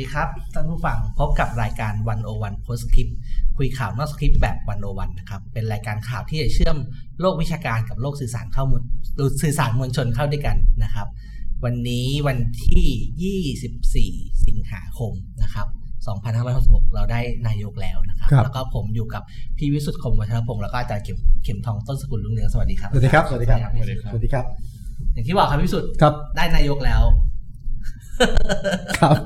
สวัสดีครับท่านผู้ฟังพบกับรายการวันโอวันโพสคลิปคุยข่าวนอกสคริปต์แบบวันโอวันนะครับเป็นรายการข่าวที่จะเชื่อมโลกวิชาการกับโลกสื่อสารเข้าสื่อสารมวลชนเข้าด้วยกันนะครับ วันนี้วันที่ 24 สิงหาคมนะครับ2566เราได้นายกแล้วนะครับครับแล้วก็ผมอยู่กับพี่วิสุทธิ์คมวัชรพงศ์แล้วก็อาจารย์เข็มเข็มทองต้นสกุลรุ่งเรืองสวัสดีครับสวัสดีครับสวัสดีครับพี่วิสุทธิ์สวัสดีครับ อย่างที่บอกครับพี่วิสุทธิ์ครับได้นายกแล้ว ครับ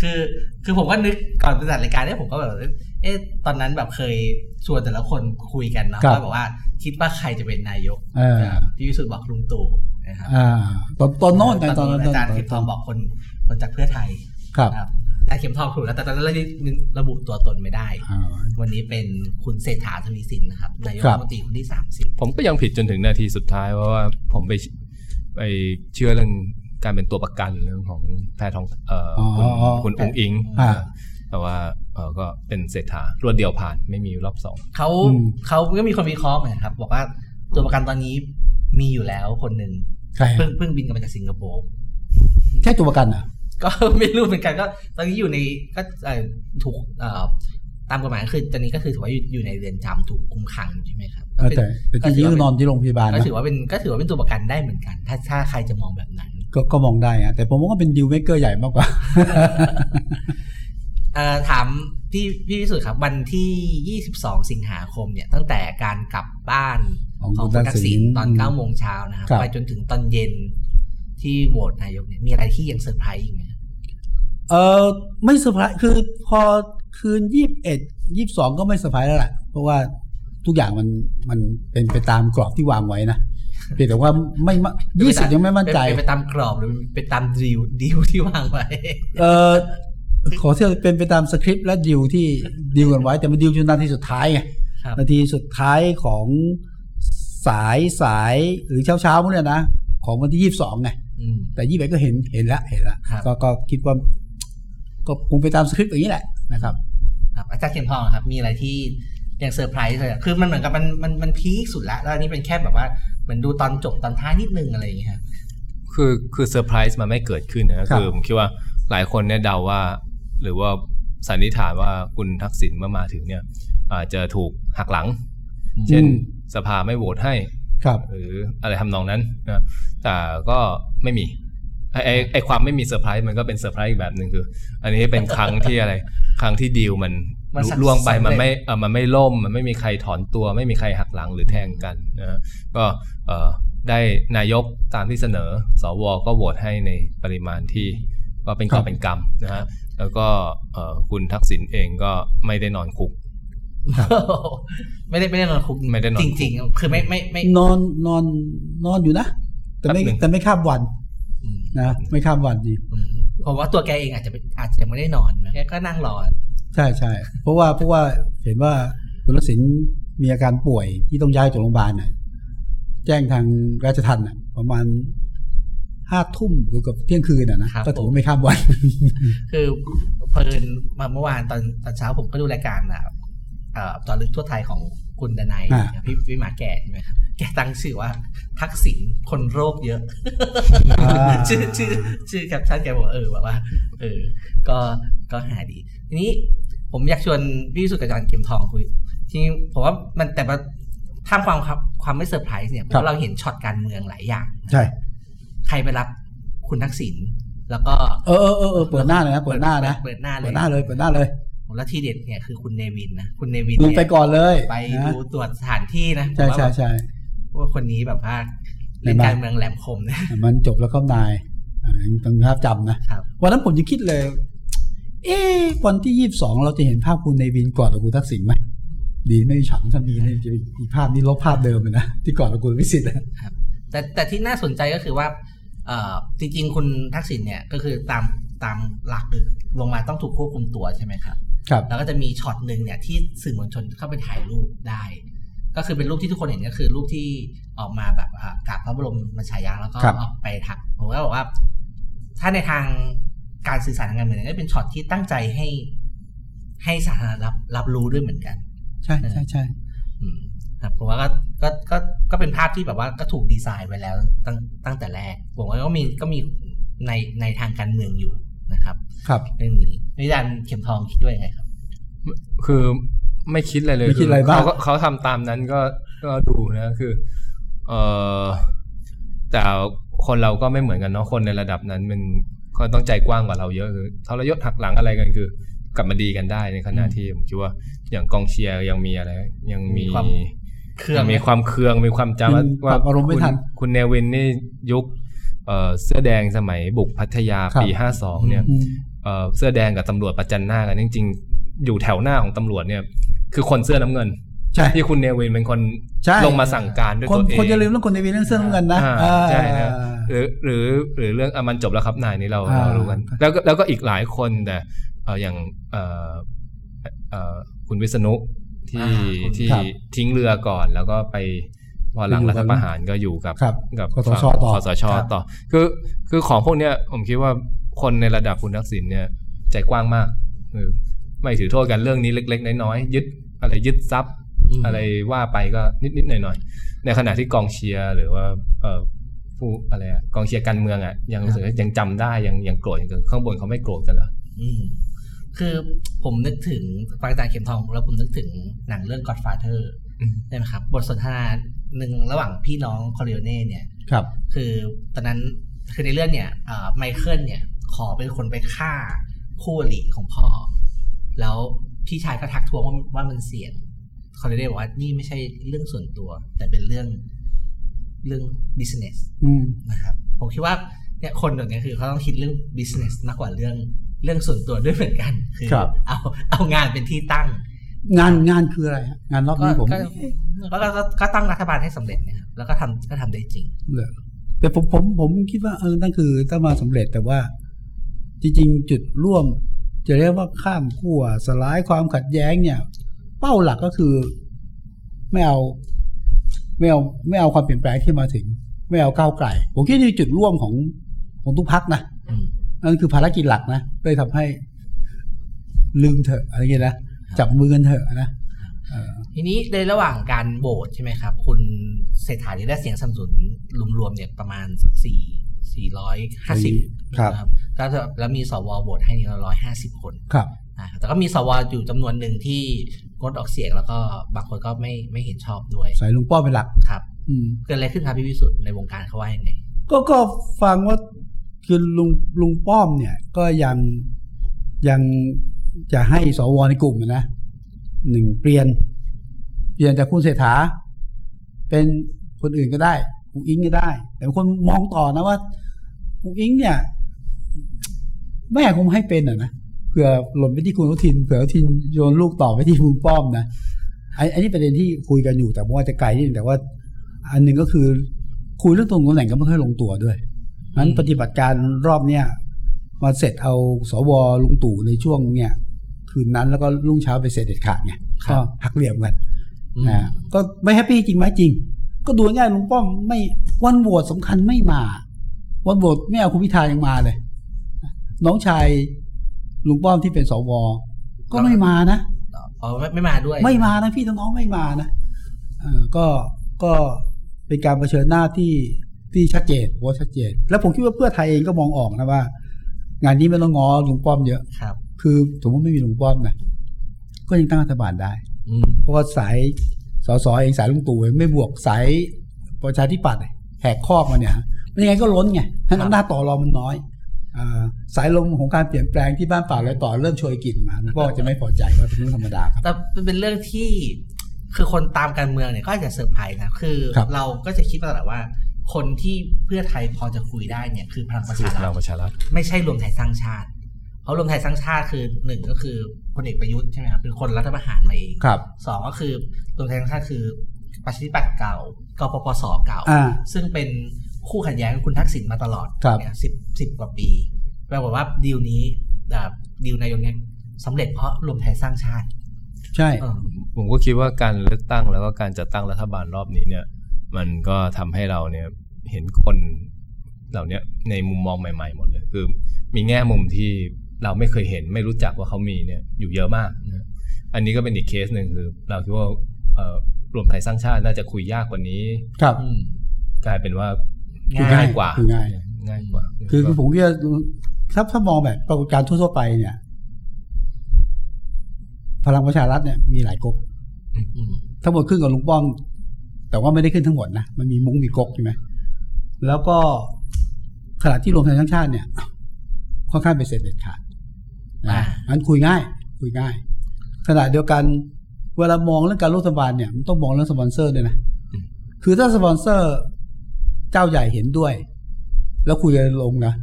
คือคือผมก็นึกก่อนไปจัดรายการเนี่ยผมก็แบบเอ๊ะตอนนั้นแบบเคยชวนแต่ละคนคุยกันเนาะครับว่าแบบว่า คิดว่าใครจะเป็นนายกเออพี่วิสุทธ์บอกลุงตู่นะครับอ่าตอนตอนโน้นไงตอนนั้นอาจารย์เข็มทองบอกคนคนจากเพื่อไทยครับครับอาจารย์เข็มทองถูกแล้วแต่ตอนนั้นเราระบุตัวตนไม่ได้อ่าวันนี้เป็นคุณเศรษฐาทวีสินนะครับนายกครัรับฐมนตรีคนที่สามสิบผมก็ยังผิดจนถึงนาทีสุดท้ายเพราะว่าผมไปไปเชื่อเรื่อง การเป็นตัวประกันเรื่องของแพทองเอ่ออคุณคุณองค์อิงอ่าแต่ว่าเออก็เป็นเศรษฐารวดเดียวผ่านไม่มีรอบสองเขาอืมเขาก็มีคนวิเคราะห์เหมือนกันครับ บอกว่าตัวประกันตอนนี้มีอยู่แล้วคนหนึ่งใครเพิ่งเพิ่งบินกลับมาจากสิงคโปร์ใช่ตัวประกันเหรอะ ก็ไม่รู้เหมือนกันก็ ตอนนี้อยู่ในก็เอ่อถูกเอ่อตามกฎหมายก็คือตอนนี้ก็คือถือว่าอยู่อยู่ในเรือนจำถูกคุมขังอยู่ใช่ไหมครับก็เป็นแต่แต่จริงๆก็นอนที่โรงพยาบาลก็นะถือว่าเป็นก็ถือว่าเป็นตัวประกันได้เหมือนกัน ถ้าถ้าใครจะมองแบบนั้น ก็ก็มองได้อะแต่ผมว่าเป็น deal maker ใหญ่มากกว่าเอ่อถามพี่พี่พิสุทธิ์ครับ วันที่ 22 สิงหาคมเนี่ย ตั้งแต่การกลับบ้านของของคุคุณณทัทักกษิษิณณตอนอืม9โมงเช้านะครับครับไปจนถึงตอนเย็นที่โหวตนายกเนี่ยมีอะไรที่ยังเซอร์ไพรส์อีกไหมเออไม่เซอร์ไพรส์คือพอคืนยี่สิบเอ็ดยี่สิบสองก็ไม่เซอร์ไพรส์แล้วแหละเพราะว่าทุกอย่างมันมันเป็นไปตามกรอบที่วางไว้นะ เพียงแต่ว่าไม่ยี่สิบยังไม่มั่นใจเป็นไปตามกรอบหรือเป็นตาม deal deal ที่วางไว้เออขอเที่ยวเป็นไปตามสคริปต์และดิวที่ดิวกันไว้แต่มันดิวจนนาทีสุดท้ายไงครับนาทีสุดท้ายของสายสายหรือเช้าเช้าๆพวกเนี่ยนะของวันที่ยี่สิบสองไงอืมแต่ยี่สิบก็เห็นเห็นแล้วเห็นแล้วครับก็ก็คิดว่า ก็คงไปตามสคริปต์อย่างนี้แหละนะครับครับอาจารย์เข็มทองครับ มีอะไรที่ยังเซอร์ไพรส์เลยอะคือมันเหมือนกับมันมันมัน peak สุดละแล้วอันนี้เป็นแค่แบบว่าเห มือนดูตอนจบตอนท้ายนิดนึงอะไรอย่างเงี้ยครับคือคือเซอร์ไพรส์มันไม่เกิดขึ้นนะคือผมคิดว่าหลายคนเนี่ยเดาว่า หรือว่าสันนิษฐานว่าคุณทักษิณเมื่อมาถึงเนี่ย อาจจะถูกหักหลัง เช่นอืมสภาไม่โหวตให้ครับหรืออะไรทำนองนั้นนะแต่ก็ไม่มีไอไอไอความไม่มีเซอร์ไพรส์มันก็เป็นเซอร์ไพรส์อีกแบบหนึ่งคือ อันนี้เป็นครั้งที่อะไร ครั้งที่ดีลมัน มันสำล่วงไปสำเร็จมันไม่เออมันไม่ล่มมันไม่มีใครถอนตัว ไม่มีใครหักหลังหรือแทงกันนะก็เออได้นายกตามที่เสนอ สว. ก็โหวตให้ในปริมาณที่ก็เป็นกอบเป็นกรรมนะฮะแล้วก็เออคุณทักษิณเองก็ไม่ได้นอนคุก ไม่ได้ไม่ได้นอนคุกไม่ได้นอนจคุกริง ๆ คือไม่ไม่ไม่นอนนอนนอนอยู่นะ แต่ไม่แป๊บหนึ่งแต่ไม่ข้ามวันอืมนะไม่ข้ามวันดีอืมผมว่าตัวแกเองอาจจะเป็นอาจจะยังไม่ได้นอนนะแกก็นั่งรอ ใช่ใช่เพราะว่าเพราะว่าเห็นว่าคุณทักษิณมีอาการป่วยที่ต้องย้ายจากโรงพยาบาลน่ะแจ้งทางราชทัณฑ์น่ะประมาณห้าทุ่มหรือกับเที่ยงคืนน่ะนะครับก็ถือว่าไม่ข้ามวัน คือเพลินมาเมื่อวานตอนตอนเช้าผมก็ดูรายการอะเอ่อเจาะลึกทั่วไทยของคุณดนัยอ่าพี่พี่หมาแก่ใช่ไหมครับแกตั้งชื่อว่า ทักษิณคนโรคเยอะอ่าชื่อชื่อชื่อแคปชั่นแกบอกเออแบบว่าเออ ก็ก็หาดีทีนี้ ผมอยากชวนพี่สุทธิ์กับอาจารย์เข็มทองคุยทีนี้ผมว่ามันแต่ว่าท่ามความความความไม่เซอร์ไพรส์เนี่ยครับราะเราเห็นช็อตการเมืองหลายอย่าง ใช่ ใครไปรับคุณทักษิณแล้วก็เออเออเออเออเปิดหน้าเลยนะเปิดหน้านะเปิดหน้าเลเปิยดหน้าเลยเปิดหน้าเลยแล้วที่เด็ดเนี่ยคือคุณเนวินนะคุณเนวินลงเนี่ยไปก่อนเลย ไปนะดูตรวจสถานที่นะใช่ใช่ใช่ว่าคนนี้แบบว่าเล่นเห็นไหมการเมืองแหลมคมนะมันจบแล้วก็นายอ่ายังต้องภาพจำนะครับวันนั้นผมยังคิดเลย เอ๊ะวันที่ยี่สิบสองเราจะเห็นภาพคุณในวินกอดกับคุณทักษิณไหมดีไม่มีฉันถ้ามีเนี่ยจะอีกภาพนี้ลบภาพเดิมเลยนะที่กอดกับคุณวิสิทธิ์นะแต่แต่ที่น่าสนใจก็คือว่าเอ่อจริงๆ คุณทักษิณเนี่ยก็คือตามตามหลักคือลงมาต้องถูกควบคุมตัวใช่ไหมครับครับแล้วก็จะมีช็อตหนึ่งเนี่ยที่สื่อมวลชนเข้าไปถ่ายรูปได้ ก็คือเป็นรูปที่ทุกคนเห็นก็คือรูปที่ออกมาแบบอ่ากราบพระบรมราชายาแล้วก็ครับออกไปทักผมก็บอกว่า ถ้าในทาง การสื่อสารทางการเมืองเนี่ยเป็นช็อตที่ตั้งใจให้ ให้สาธารณะรับรับรู้ด้วยเหมือนกัน ใช่ใช่ใช่อืมครับผมว่าก็ก็ก็ก็เป็นภาพที่แบบว่าก็ถูกดีไซน์ไว้แล้วตั้งตั้งแต่แรกผมว่าก็มีก็มีในในทางการเมืองอยู่นะนะครับ ครับเรื่องนี้นิรันดร์เข็มทองคิดด้วยไงครับ คือไม่คิดอะไรเลยไม่คิดอะไรบ้างเขาก็เขาทำตามนั้นก็ก็ดูนะคือ เออแต่คนเราก็ไม่เหมือนกันเนาะคนในระดับนั้นมัน ก็ต้องใจกว้างกว่าเราเยอะคือทรยศหักหลังอะไรกันคือ กลับมาดีกันได้ในขณะที่ผมคิดว่าอย่างกองเชียร์ยังมีอะไรยังมีความเครื่องยังมีความเคืองมีความจำมัว่านว่าปรับอารมณ์ไม่คุณทันคุณเนวินนี่ยุคเอ่อเสื้อแดงสมัยบุกพัทยาครับปีห้าสองเนี่ยอืมเอ่อเสื้อแดงกับตำรวจประจันหน้ากันจริงๆอยู่แถวหน้าของตำรวจเนี่ย คือคนเสื้อน้ำเงิน ใช่ที่คุณเนวินเป็นคนใช่ลงมาสั่งการด้วยคนตัวเองคนจะลืมเรื่องคนในวีเรื่องเสื้อน้ำเงินนะอ่าอ่าใช่นะหรือหรือหรือเรื่องอะมันจบแล้วครับนายนี่เราอ่าเรารู้กัน แล้วก็แล้วก็อีกหลายคนแต่เอ่ออย่างเอ่อเอ่อคุณวิษณุที่อ่าคุณที่ครับทิ้งเรือก่อนแล้วก็ไปพอหลังไปอยู่รักับฐประหารก็อยู่กับครับกับคสชฝั่งต่อคสชครับต่อ คือคือของพวกเนี้ยผมคิดว่าคนในระดับคุณทักษิณเนี่ยใจกว้างมากคือไม่ถือโทษกันเรื่องนี้เล็ก ๆ น้อยๆยึดอะไรยึดทรัพย์ม อะไรว่าไปก็นิดๆหน่อยๆในขณะที่กองเชียร์หรือว่าเออผู้อะไรอะกองเชียร์การเมืองอะยังรู้สึกว่ายังจำได้ยังยังโกรธยังข้างบนเขาไม่โกรธกันเหรออืมคือผมนึกถึงอาจารย์เข็มทองแล้วผมนึกถึงหนังเรื่อง Godfather อืมใช่ไหมครับ บทสนทนาหนึ่งระหว่างพี่น้องคอร์เลโอเนเนี่ยครับ คือตอนนั้นคือในเรื่องเนี่ยเอ่อไมเคิลเนี่ย ขอเป็นคนไปฆ่าคู่อริของพ่อ แล้วพี่ชายก็ทักท้วงว่าว่ามันเสี่ยง คอริโอเน่บอกว่านี่ไม่ใช่เรื่องส่วนตัว แต่เป็นเรื่องเรื่อง business อืมนะครับ ผมคิดว่าเนี่ยคนแบบเนี้ยคือเขาต้องคิดเรื่อง business มากกว่าเรื่องเรื่องส่วนตัวด้วยเหมือนกันคือครับเอาเอางานเป็นที่ตั้ง งานงานคืออะไรฮะงานรอบก็นี้ผมก็ก็ก็ก็ตั้งรัฐบาลให้สำเร็จนะครับแล้วก็ทำก็ทำได้จริงเหรอแต่ผมผมผมคิดว่าเออนั่นคือถ้ามาสำเร็จแต่ว่า จริง ๆ จุดร่วม จะเรียกว่าข้ามขั้วสลายความขัดแย้งเนี่ย เป้าหลักก็คือไม่เอาไม่เอาไม่เอาความเปลี่ยนแปลงที่มาถึง ไม่เอาก้าวไกลผมคิดนี่จุดร่วมของของทุกพักนะอืมนั่นคือภารกิจหลักนะเลยทำให้ลืมเถอะอะไรเงี้ยนะจับมือกันเถอะนะเออทีนี้ในระหว่างการโหวตใช่ไหมครับ คุณเศรษฐาเนี่ยได้เสียงสนับสนุนรวมๆเนี่ยประมาณสักสี่สี่ร้อยห้าสิบครับ แล้วแล้วมีสวโหวตให้นี่ร้อยห้าสิบคนครับอ่า แต่ก็มีสวอยู่จำนวนหนึ่งที่งดออกเสียงแล้วก็บางคนก็ไม่ไม่เห็นชอบด้วย ใส่ลุงป้อมเป็นหลักครับอืมเกิดอะไรขึ้นครับพี่วิสุทธ์ในวงการเขาว่ายังไงก็ก็ฟังว่าคือลุงลุงป้อมเนี่ย ก็ยังยังจะให้สวในกลุ่มนะหนึ่งเปลี่ยน เปลี่ยนจากคุณเศรษฐา เป็นคนอื่นก็ได้คุณอิงก็ได้ แต่คนมองต่อนะว่าคุณอิงเนี่ย แม่คงให้เป็นอะนะ เผื่อหล่นไปที่คุณอนุทินเผื่ออนุทินโยนลูกต่อไปที่ลุงป้อมนะอันอันนี้ประเด็นที่คุยกันอยู่แต่ว่าจะไกลนิดนึงแต่ว่า อันหนึ่งก็คือคุยเรื่องตรงตำแหน่งก็ไม่ค่อยลงตัวด้วยนั้นอืมปฏิบัติการรอบเนี้ยมาเสร็จเอาสวลุงตู่ในช่วงเนี่ย คืนนั้นแล้วก็รุ่งเช้าไปเสร็จเด็ดขาดไงก็หักเหลี่ยมกันอืมนะก็ไม่แฮปปี้จริงไหมจริง ก็ดูง่ายลุงป้อมไม่วันโหวตสำคัญไม่มา วันโหวตไม่เอาคุณพิธายังมาเลย น้องชาย ลุงป้อมที่เป็นสวก็ไม่มานะอ๋อไม่ไม่มาด้วย ไม่มานะพี่น้องๆไม่มานะเออก็ก็เป็นการเผชิญหน้าที่ที่ชัดเจนว่าชัดเจน แล้วผมคิดว่าเพื่อไทยเองก็มองออกนะว่า งานนี้ไม่ต้องงอลุงป้อมเยอะครับ คือสมมติไม่มีลุงป้อมนะก็ยังตั้งรัฐบาลได้อืมเพราะว่าสายสสเองสายลุงตู่เองไม่บวกสายประชาธิปัตย์แหกคอกมาเนี่ยมันยังไงก็ล้นไงทั้งอำนาจต่อรองมันน้อยอ่า สายลมของการเปลี่ยนแปลงที่บ้านป่าเลยต่อเริ่มโชยกลิ่นมาก็จะไม่พอใจก็เป็นเรื่องธรรมดาครับแต่มันเป็นเรื่องที่คือคนตามการเมืองเนี่ยก็อาจจะเซอร์ไพรส์นะคือครับเราก็จะคิดมาตลอดว่า คนที่เพื่อไทยพอจะคุยได้เนี่ยคือพลังประคือชาพลัรังฐประชารัฐไม่ใช่รวมไทยสร้างชาติ เพราะรวมไทยสร้างชาติคือหนึ่งก็คือพลเอกประยุทธ์ใช่ไหมครับเป็นคนรัฐประหารมาเองครับสองก็คือรวมไทยสร้างชาติคือประชาธิปัตย์เก่ากปปสเก่าอ่าซึ่งเป็น คู่ขัดแย้งกับคุณทักษิณมาตลอดครับเนี่ยสิบสิบกว่าปีแปลว่าดีลนี้แบบดีลนายกเนี่ยสำเร็จเพราะรวมไทยสร้างชาติ ใช่เออผมก็คิดว่าการเลือกตั้งแล้วก็การจัดตั้งรัฐบาลรอบนี้เนี่ย มันก็ทำให้เราเนี่ยเห็นคนเหล่าเนี้ยในมุมมองใหม่ ๆ หมดเลย คือมีแง่มุมที่เราไม่เคยเห็นไม่รู้จักว่าเขามีเนี่ยอยู่เยอะมากนะอันนี้ก็เป็นอีกเคสหนึ่งคือ เราคิดว่าเอ่อรวมไทยสร้างชาติน่าจะคุยยากกว่านี้ ครับอืมกลายเป็นว่า ง่ายง่ายกว่าคือง่ายง่ายกว่าคือคือผมคิดว่าถ้าถ้ามองแบบปรากฏการณ์ทั่วๆไปเนี่ย พลังประชารัฐเนี่ยมีหลายก๊กอืมทั้งหมดขึ้นกับลุงป้อม แต่ว่าไม่ได้ขึ้นทั้งหมดนะมันมีมุ้งมีก๊กใช่ไหมแล้วก็ขณะที่รวมไทยทั้างชาติเนี่ยค่อนข้างเป็นเสร็จเด็ดขาดนะงั้นคุยง่าย คุยง่ายขณะเดียวกันเวลามองเรื่องการร่วมรัฐบาลเนี่ยมันต้องมองเรื่องสปอนเซอร์ด้วยนะอืมคือถ้าสปอนเซอร์ เจ้าใหญ่เห็นด้วย แล้วคุยกันลงนะ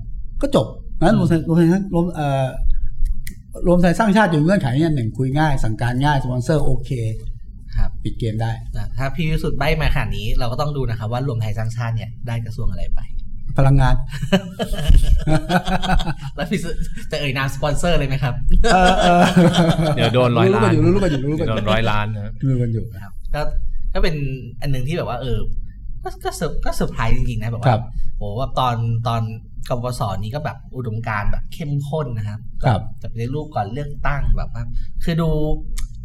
ก็จบงั้นรวมไทยรวมไทยทั้งรวมเอ่อรวมไทยสร้างชาติอยู่เงื่อนไขเนี่ยหนึ่งคุยง่าย สั่งการง่ายสปอนเซอร์โอเคครับปิดเกมได้แต่ถ้าพี่พิสุทธิ์ใบมาขนาดนี้เราก็ต้องดูนะครับว่ารวมไทยสร้างชาติเนี่ยได้กระทรวงอะไรไป พลังงาน แล้วพี่สุทธิ์จะเอ่ยนามสปอนเซอร์เลยไหมครับเออเออเดี๋ยวโดนร้อยล้านรู้กันอยู่รู้กันอยู่รู้กันโดอนยู่โดนร้อยล้านนะครับรู้กันอยู่นะครับก็ก็เป็นอันหนึ่งที่แบบว่าเออ ก็ก็ sur ก็เซอร์ไพรส์จริงๆนะแบบว่าครับโอ้ว่าตอนตอนกบสนี้ก็แบบอุดมการณ์แบบเข้มข้นนะครับครับจะเป็นรูปก่อนเลือกตั้งแบบว่า คือดู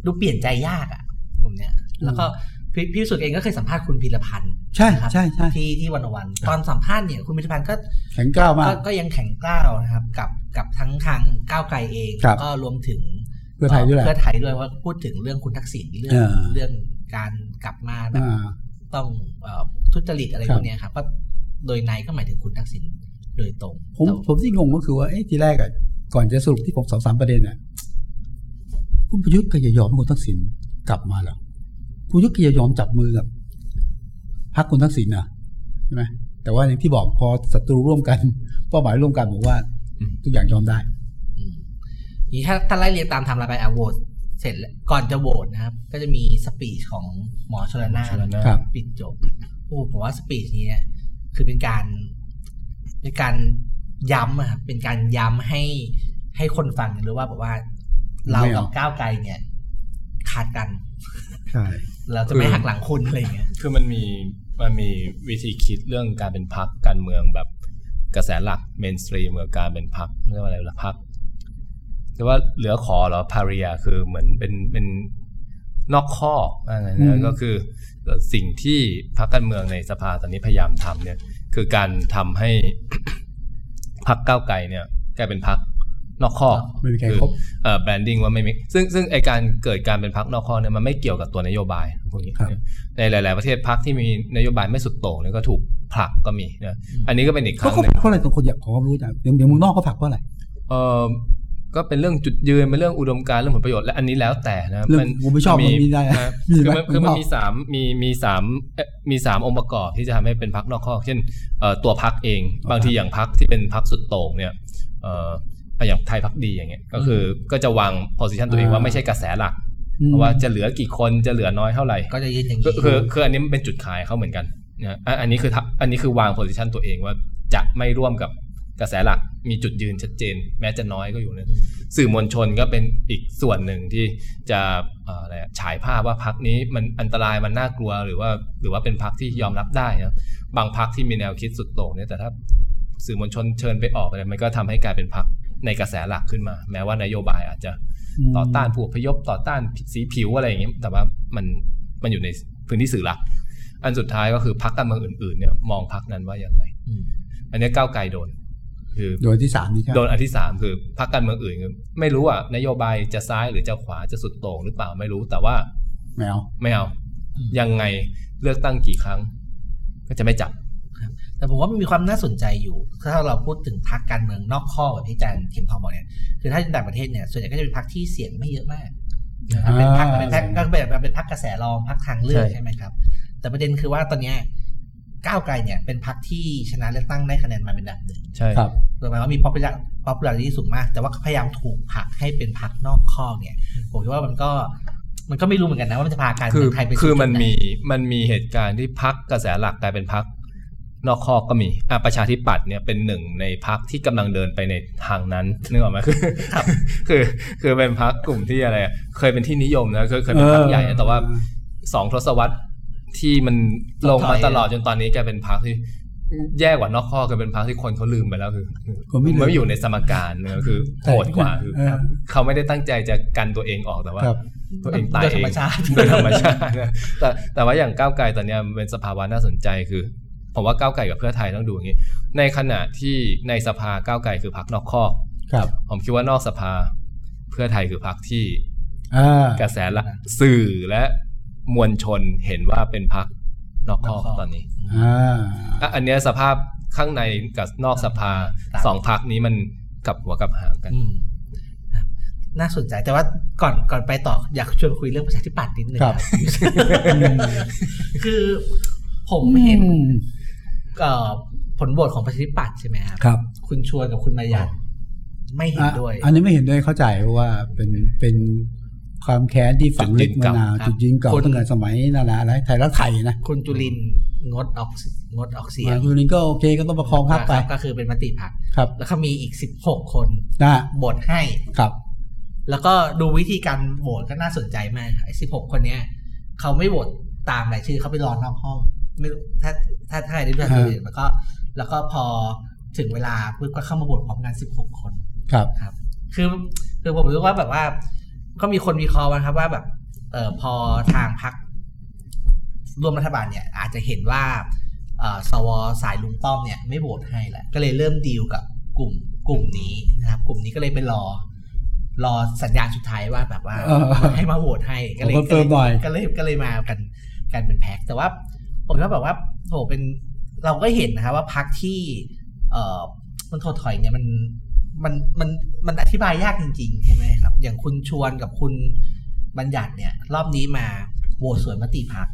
ดูเปลี่ยนใจยากอะผมเนี่ยแล้วก็พี่พี่วิสุทธ์เองก็เคยสัมภาษณ์คุณพีรพันธ์ใช่นะครับใช่ใช่ที่ที่วันวัน ตอนสัมภาษณ์เนี่ยคุณพีรพันธ์ก็แข็งกล้าวมาก็กก็ยังแข็งกร้าวนะครับ กับกับทั้งทางก้าวไกลเองครับก็รวมถึงเพื่อไทยด้วยแหละเพื่อไทยด้วยว่าพูดถึงเรื่องคุณทักษิณเรื่อเองอเรื่องการกลับมาแบบอ่า ต้องเอ่อทุจริตอะไรครัพบวกเนี้ยครับก็โดยในก็หมายถึงคุณทักษิณโดยตรง ผมแต่ผมที่งงก็คือว่าเอ๊ะทีแรกอะก่อนจะสรุปที่ผมสองสามประเด็นอะคุณประยุทธ์ก็จะยอมให้คุณทักษิณกลับมาเหรอคุณประยุทธ์ก็จะยอมจับมือกับพรรคคุณทักษิณนะใช่ไหมแต่ว่าอย่างที่บอกพอศัตรูร่วมกันเป้าหมายร่วมกันบอกว่าอืมทุกอย่างยอมได้อืมนี่ถ้าถ้าไล่เรียงตามไทำลายไปอะโหวต เสร็จแล้วก่อนจะโหวตนะครับ ก็จะมีสปีชของหมอชลนานชลนานครับปิดจบโอ้ผมว่าสปีชนี้เนี่ยคือเป็นการเป็นการย้ำอะครับเป็นการย้ำให้ให้คนฟังรู้ว่าบอกว่า เราไม่กัเอาบก้าวไกลเนี่ย ขาดกันใช่เราจะไม่หักหลังคุณอะไรอย่างเงี้ยคือมันมีมันมีวิธีคิดเรื่องการเป็นพักการเมืองแบบกระแสหลักเมนสตรีมกับการเป็นพักเรียกว่าอะไรละพัก แต่ว่าเหลือขอเหรอพาริยาคือเหมือนเป็นเป็นนอกข้อกอะไรอืนะมก็คือเอ่อสิ่งที่พรรคการเมืองในสภาตอนนี้พยายามทำเนี่ย คือการทำให้พรรคก้าวไกลเนี่ยกลายเป็นพรรคนอกข้อกไม่มีใครคือครบเอ่อแบรนดิ้งว่าไม่มีซึ่งซึ่งไอการเกิดการเป็นพรรคนอกข้อเนี่ยมันไม่เกี่ยวกับตัวนโยบายพวกนี้ครับในหลาย ๆ ประเทศพรรคที่มีนโยบายไม่สุดโต่งเนี่ยก็ถูกผลักก็มีนะอันนี้ก็เป็นอีกคเขารั้งเขาหนึ่งเพราะอะไรตัวคนอยากขอความรู้จังเดี๋ยวเดี๋ยวเมึงนอกเขาผลักเพราะอะไรเออ ก็เป็นเรื่องจุดยืนเป็นเรื่องอุดมการณ์เรื่องผลประโยชน์และอันนี้แล้วแต่นะเรื่องผมไม่ชอบมันมีได้นะมีคือไหมมันคือมันผมชอบมีสามมีมีสามเอ่อมีสามองค์ประกอบที่จะทำให้เป็นพรรคนอกข้อเช่นเอ่อตัวพรรคเอง บางทีอย่างพรรคที่เป็นพรรคสุดโต่งเนี่ยเอ่ออย่างไทยพักดีอย่างเงี้ยก็คือก็จะวาง position ตัวเองว่าไม่ใช่กระแสหลักอืมว่าจะเหลือกี่คนจะเหลือน้อยเท่าไหร่ก็จะยืนอย่างคืนี้อคือคืออันนี้มันเป็นจุดขายเขาเหมือนกันนะอะอันนี้คือทับอันนี้คือวางโพสิชันตัวเองว่าจะไม่ร่วมกับ กระแสหลักมีจุดยืนชัดเจน แม้จะน้อยก็อยู่นะสื่อมวลชนก็เป็นอีกส่วนหนึ่งที่จะอะไรฉายภาพว่าพักนี้มันอันตรายมันน่ากลัวหรือว่า หรือว่าเป็นพักที่ยอมรับได้นะบางพักที่มีแนวคิดสุดโต่งเนี่ยแต่ถ้าสื่อมวลชนเชิญไปออกอะไรมันก็ทำให้กลายเป็นพักในกระแสหลักขึ้นมา แม้ว่านโยบายอาจจะต่อต้านผู้พยพต่อต้านสีผิวอะไรอย่างเงี้ยแต่ว่ามันมันอยู่ในพื้นที่สื่อหลัก อันสุดท้ายก็คือพักการเมืองอื่นๆเนี่ยมองพักนั้นว่าอย่างไรอันนี้ก้าวไกลโดน คือโดยที่สามนี่ใช่ไหมโดนอันที่สามคือพักการเมืองอื่นคือไม่รู้อะนโยบายจะซ้ายหรือจะขวาจะสุดโต่งหรือเปล่าไม่รู้แต่ว่าแมวไม่เอาอืมยังไงเลือกตั้งกี่ครั้ง ก็จะไม่จับแต่ผมว่ามันมีความน่าสนใจอยู่ ถ้าเราพูดถึงพรรคการเมืองนอกข้อแบบที่อาจารย์เทียมทองบอกเนี่ยคือถ้าในต่างประเทศเนี่ยส่วนใหญ่ก็จะเป็นพรรคที่เสียงไม่เยอะมากนะครับเป็นพรรคเป็นพรรคก็แบบเป็นพรรคกระแสรองพรรคทางเลือกใช่ใช่ไหมครับ แต่ประเด็นคือว่าตอนเนี้ย ก้าวไกลเนี่ยเป็นพรรคที่ชนะเลือกตั้งได้คะแนนมาเป็นอันดับหนึ่งใช่ครับหมายว่ามี popular popularity สูงมาก แต่ว่าพยายามถูกผลักให้เป็นพรรคนอกข้อเนี่ยผมคิดว่ามันก็มันก็ไม่รู้เหมือนกันนะว่ามันจะพาการคืเมือองไทยไปสู่คือมันจุดไหมีมันมีเหตุการณ์ที่พักกระแสหลักกลายเป็นพักนอกคอกก็มีอะประชาธิปัตย์เนี่ยเป็นหนึ่งในพักที่กำลังเดินไปในทางนั้นนึกออกไหมคือครับคือคือเป็นพักกลุ่มที่อะไรอะเคยเป็นที่นิยมนะเคยเคยเป็นพักใหญ่นะแต่ว่าสองทศวรรษ ที่มันลงมาตลอดจนตอนนี้แกเป็นพักที่แย่กว่านอกข้อคือเป็นพักที่คนเขาลืมไปแล้วคือคนไม่ลืมไม่อยู่ในสมการนะคือโหดกว่าคือเออเขาไม่ได้ตั้งใจจะกันตัวเองออกแต่ว่าครับตัวเองตายโดยเอธรงรมชาติโดยธรรมชาตินะแต่แต่ว่าอย่างก้าวไกลตอนเนี้ยมันเป็นสภาวะน่าสนใจคือผมว่าก้าวไกลกับเพื่อไทยต้องดูอย่างนี้ ในขณะที่ในสภาก้าวไกลคือพักนอกคอกครับ ผมคิดว่านอกสภาเพื่อไทยคือพักที่อ่ากระแสละสื่อและ มวลชนเห็นว่าเป็นพักนอกคอกนอกคอกตอนนี้อ่าอะอันเนี้ยสภาพข้างในกับนอกสภาต่างสองพักนี้มันกลับหัวกลับหางกันอืมครับน่าสนใจแต่ว่าก่อนก่อนไปต่ออยากชวนคุยเรื่องประชาธิปัตย์นิดนึงครับ คือผมเห็นเอ่อผลโหวตของประชาธิปัตย์ใช่ไหมครับครับ คุณชวนกับคุณมายันไม่เห็นด้วยอะอันนี้ไม่เห็นด้วยเข้าใจเพราะว่าเป็นเป็น ความแค้นที่ฝังลึกมานานครับจุดยืนเก่าคนตั้งแต่สมัยนั่นแหละอะไรไทยรักไทยนะคุณจุลินทร์งดออกงดออกเสียงอ่าคุณลินก็โอเคก็ต้องประคองพักไปนะครับก็คือเป็นมติพักครับ แล้วก็มีอีกสิบหกคนนะโหวตให้ครับ แล้วก็ดูวิธีการโหวตก็น่าสนใจมากไอ้สิบหกคนเนี้ยเขาไม่โหวตตามรายชื่อเขาไปรอนอกห้อง ไม่รู้ถ้าถ้าถ้าใครได้ดูฮะตัวแล้วก็ แล้วก็พอถึงเวลาปุ๊บก็เข้ามาโหวตพร้อมกันสิบหกคนครับครับ คือคือผมรู้ว่าแบบว่า ก็มีคนวิเคราะห์นะครับว่าแบบเออพอทางพักร่วมรัฐบาลเนี่ย อาจจะเห็นว่าเออสวสายลุงป้อมเนี่ยไม่โหวตให้แหละก็เลยเริ่มดีลกับกลุ่มกลุ่มนี้นะครับ กลุ่มนี้ก็เลยไปรอ รอสัญญาณสุดท้ายว่าแบบว่าเออให้มาโหวตให้ก็เลยขอ confirm หน่อยก็เลยก็เลยมากันกันเป็นแพ็คแต่ว่าผมก็แบบว่าโหเป็นเราก็เห็นนะครับว่าพรรคที่ เอ่อมันถดถอยเนี่ยมัน มันมันมันอธิบายยากจริงๆใช่ไหมครับ อย่างคุณชวนกับคุณบัญญัติเนี่ย รอบนี้มาโหวตสวนมติพรรค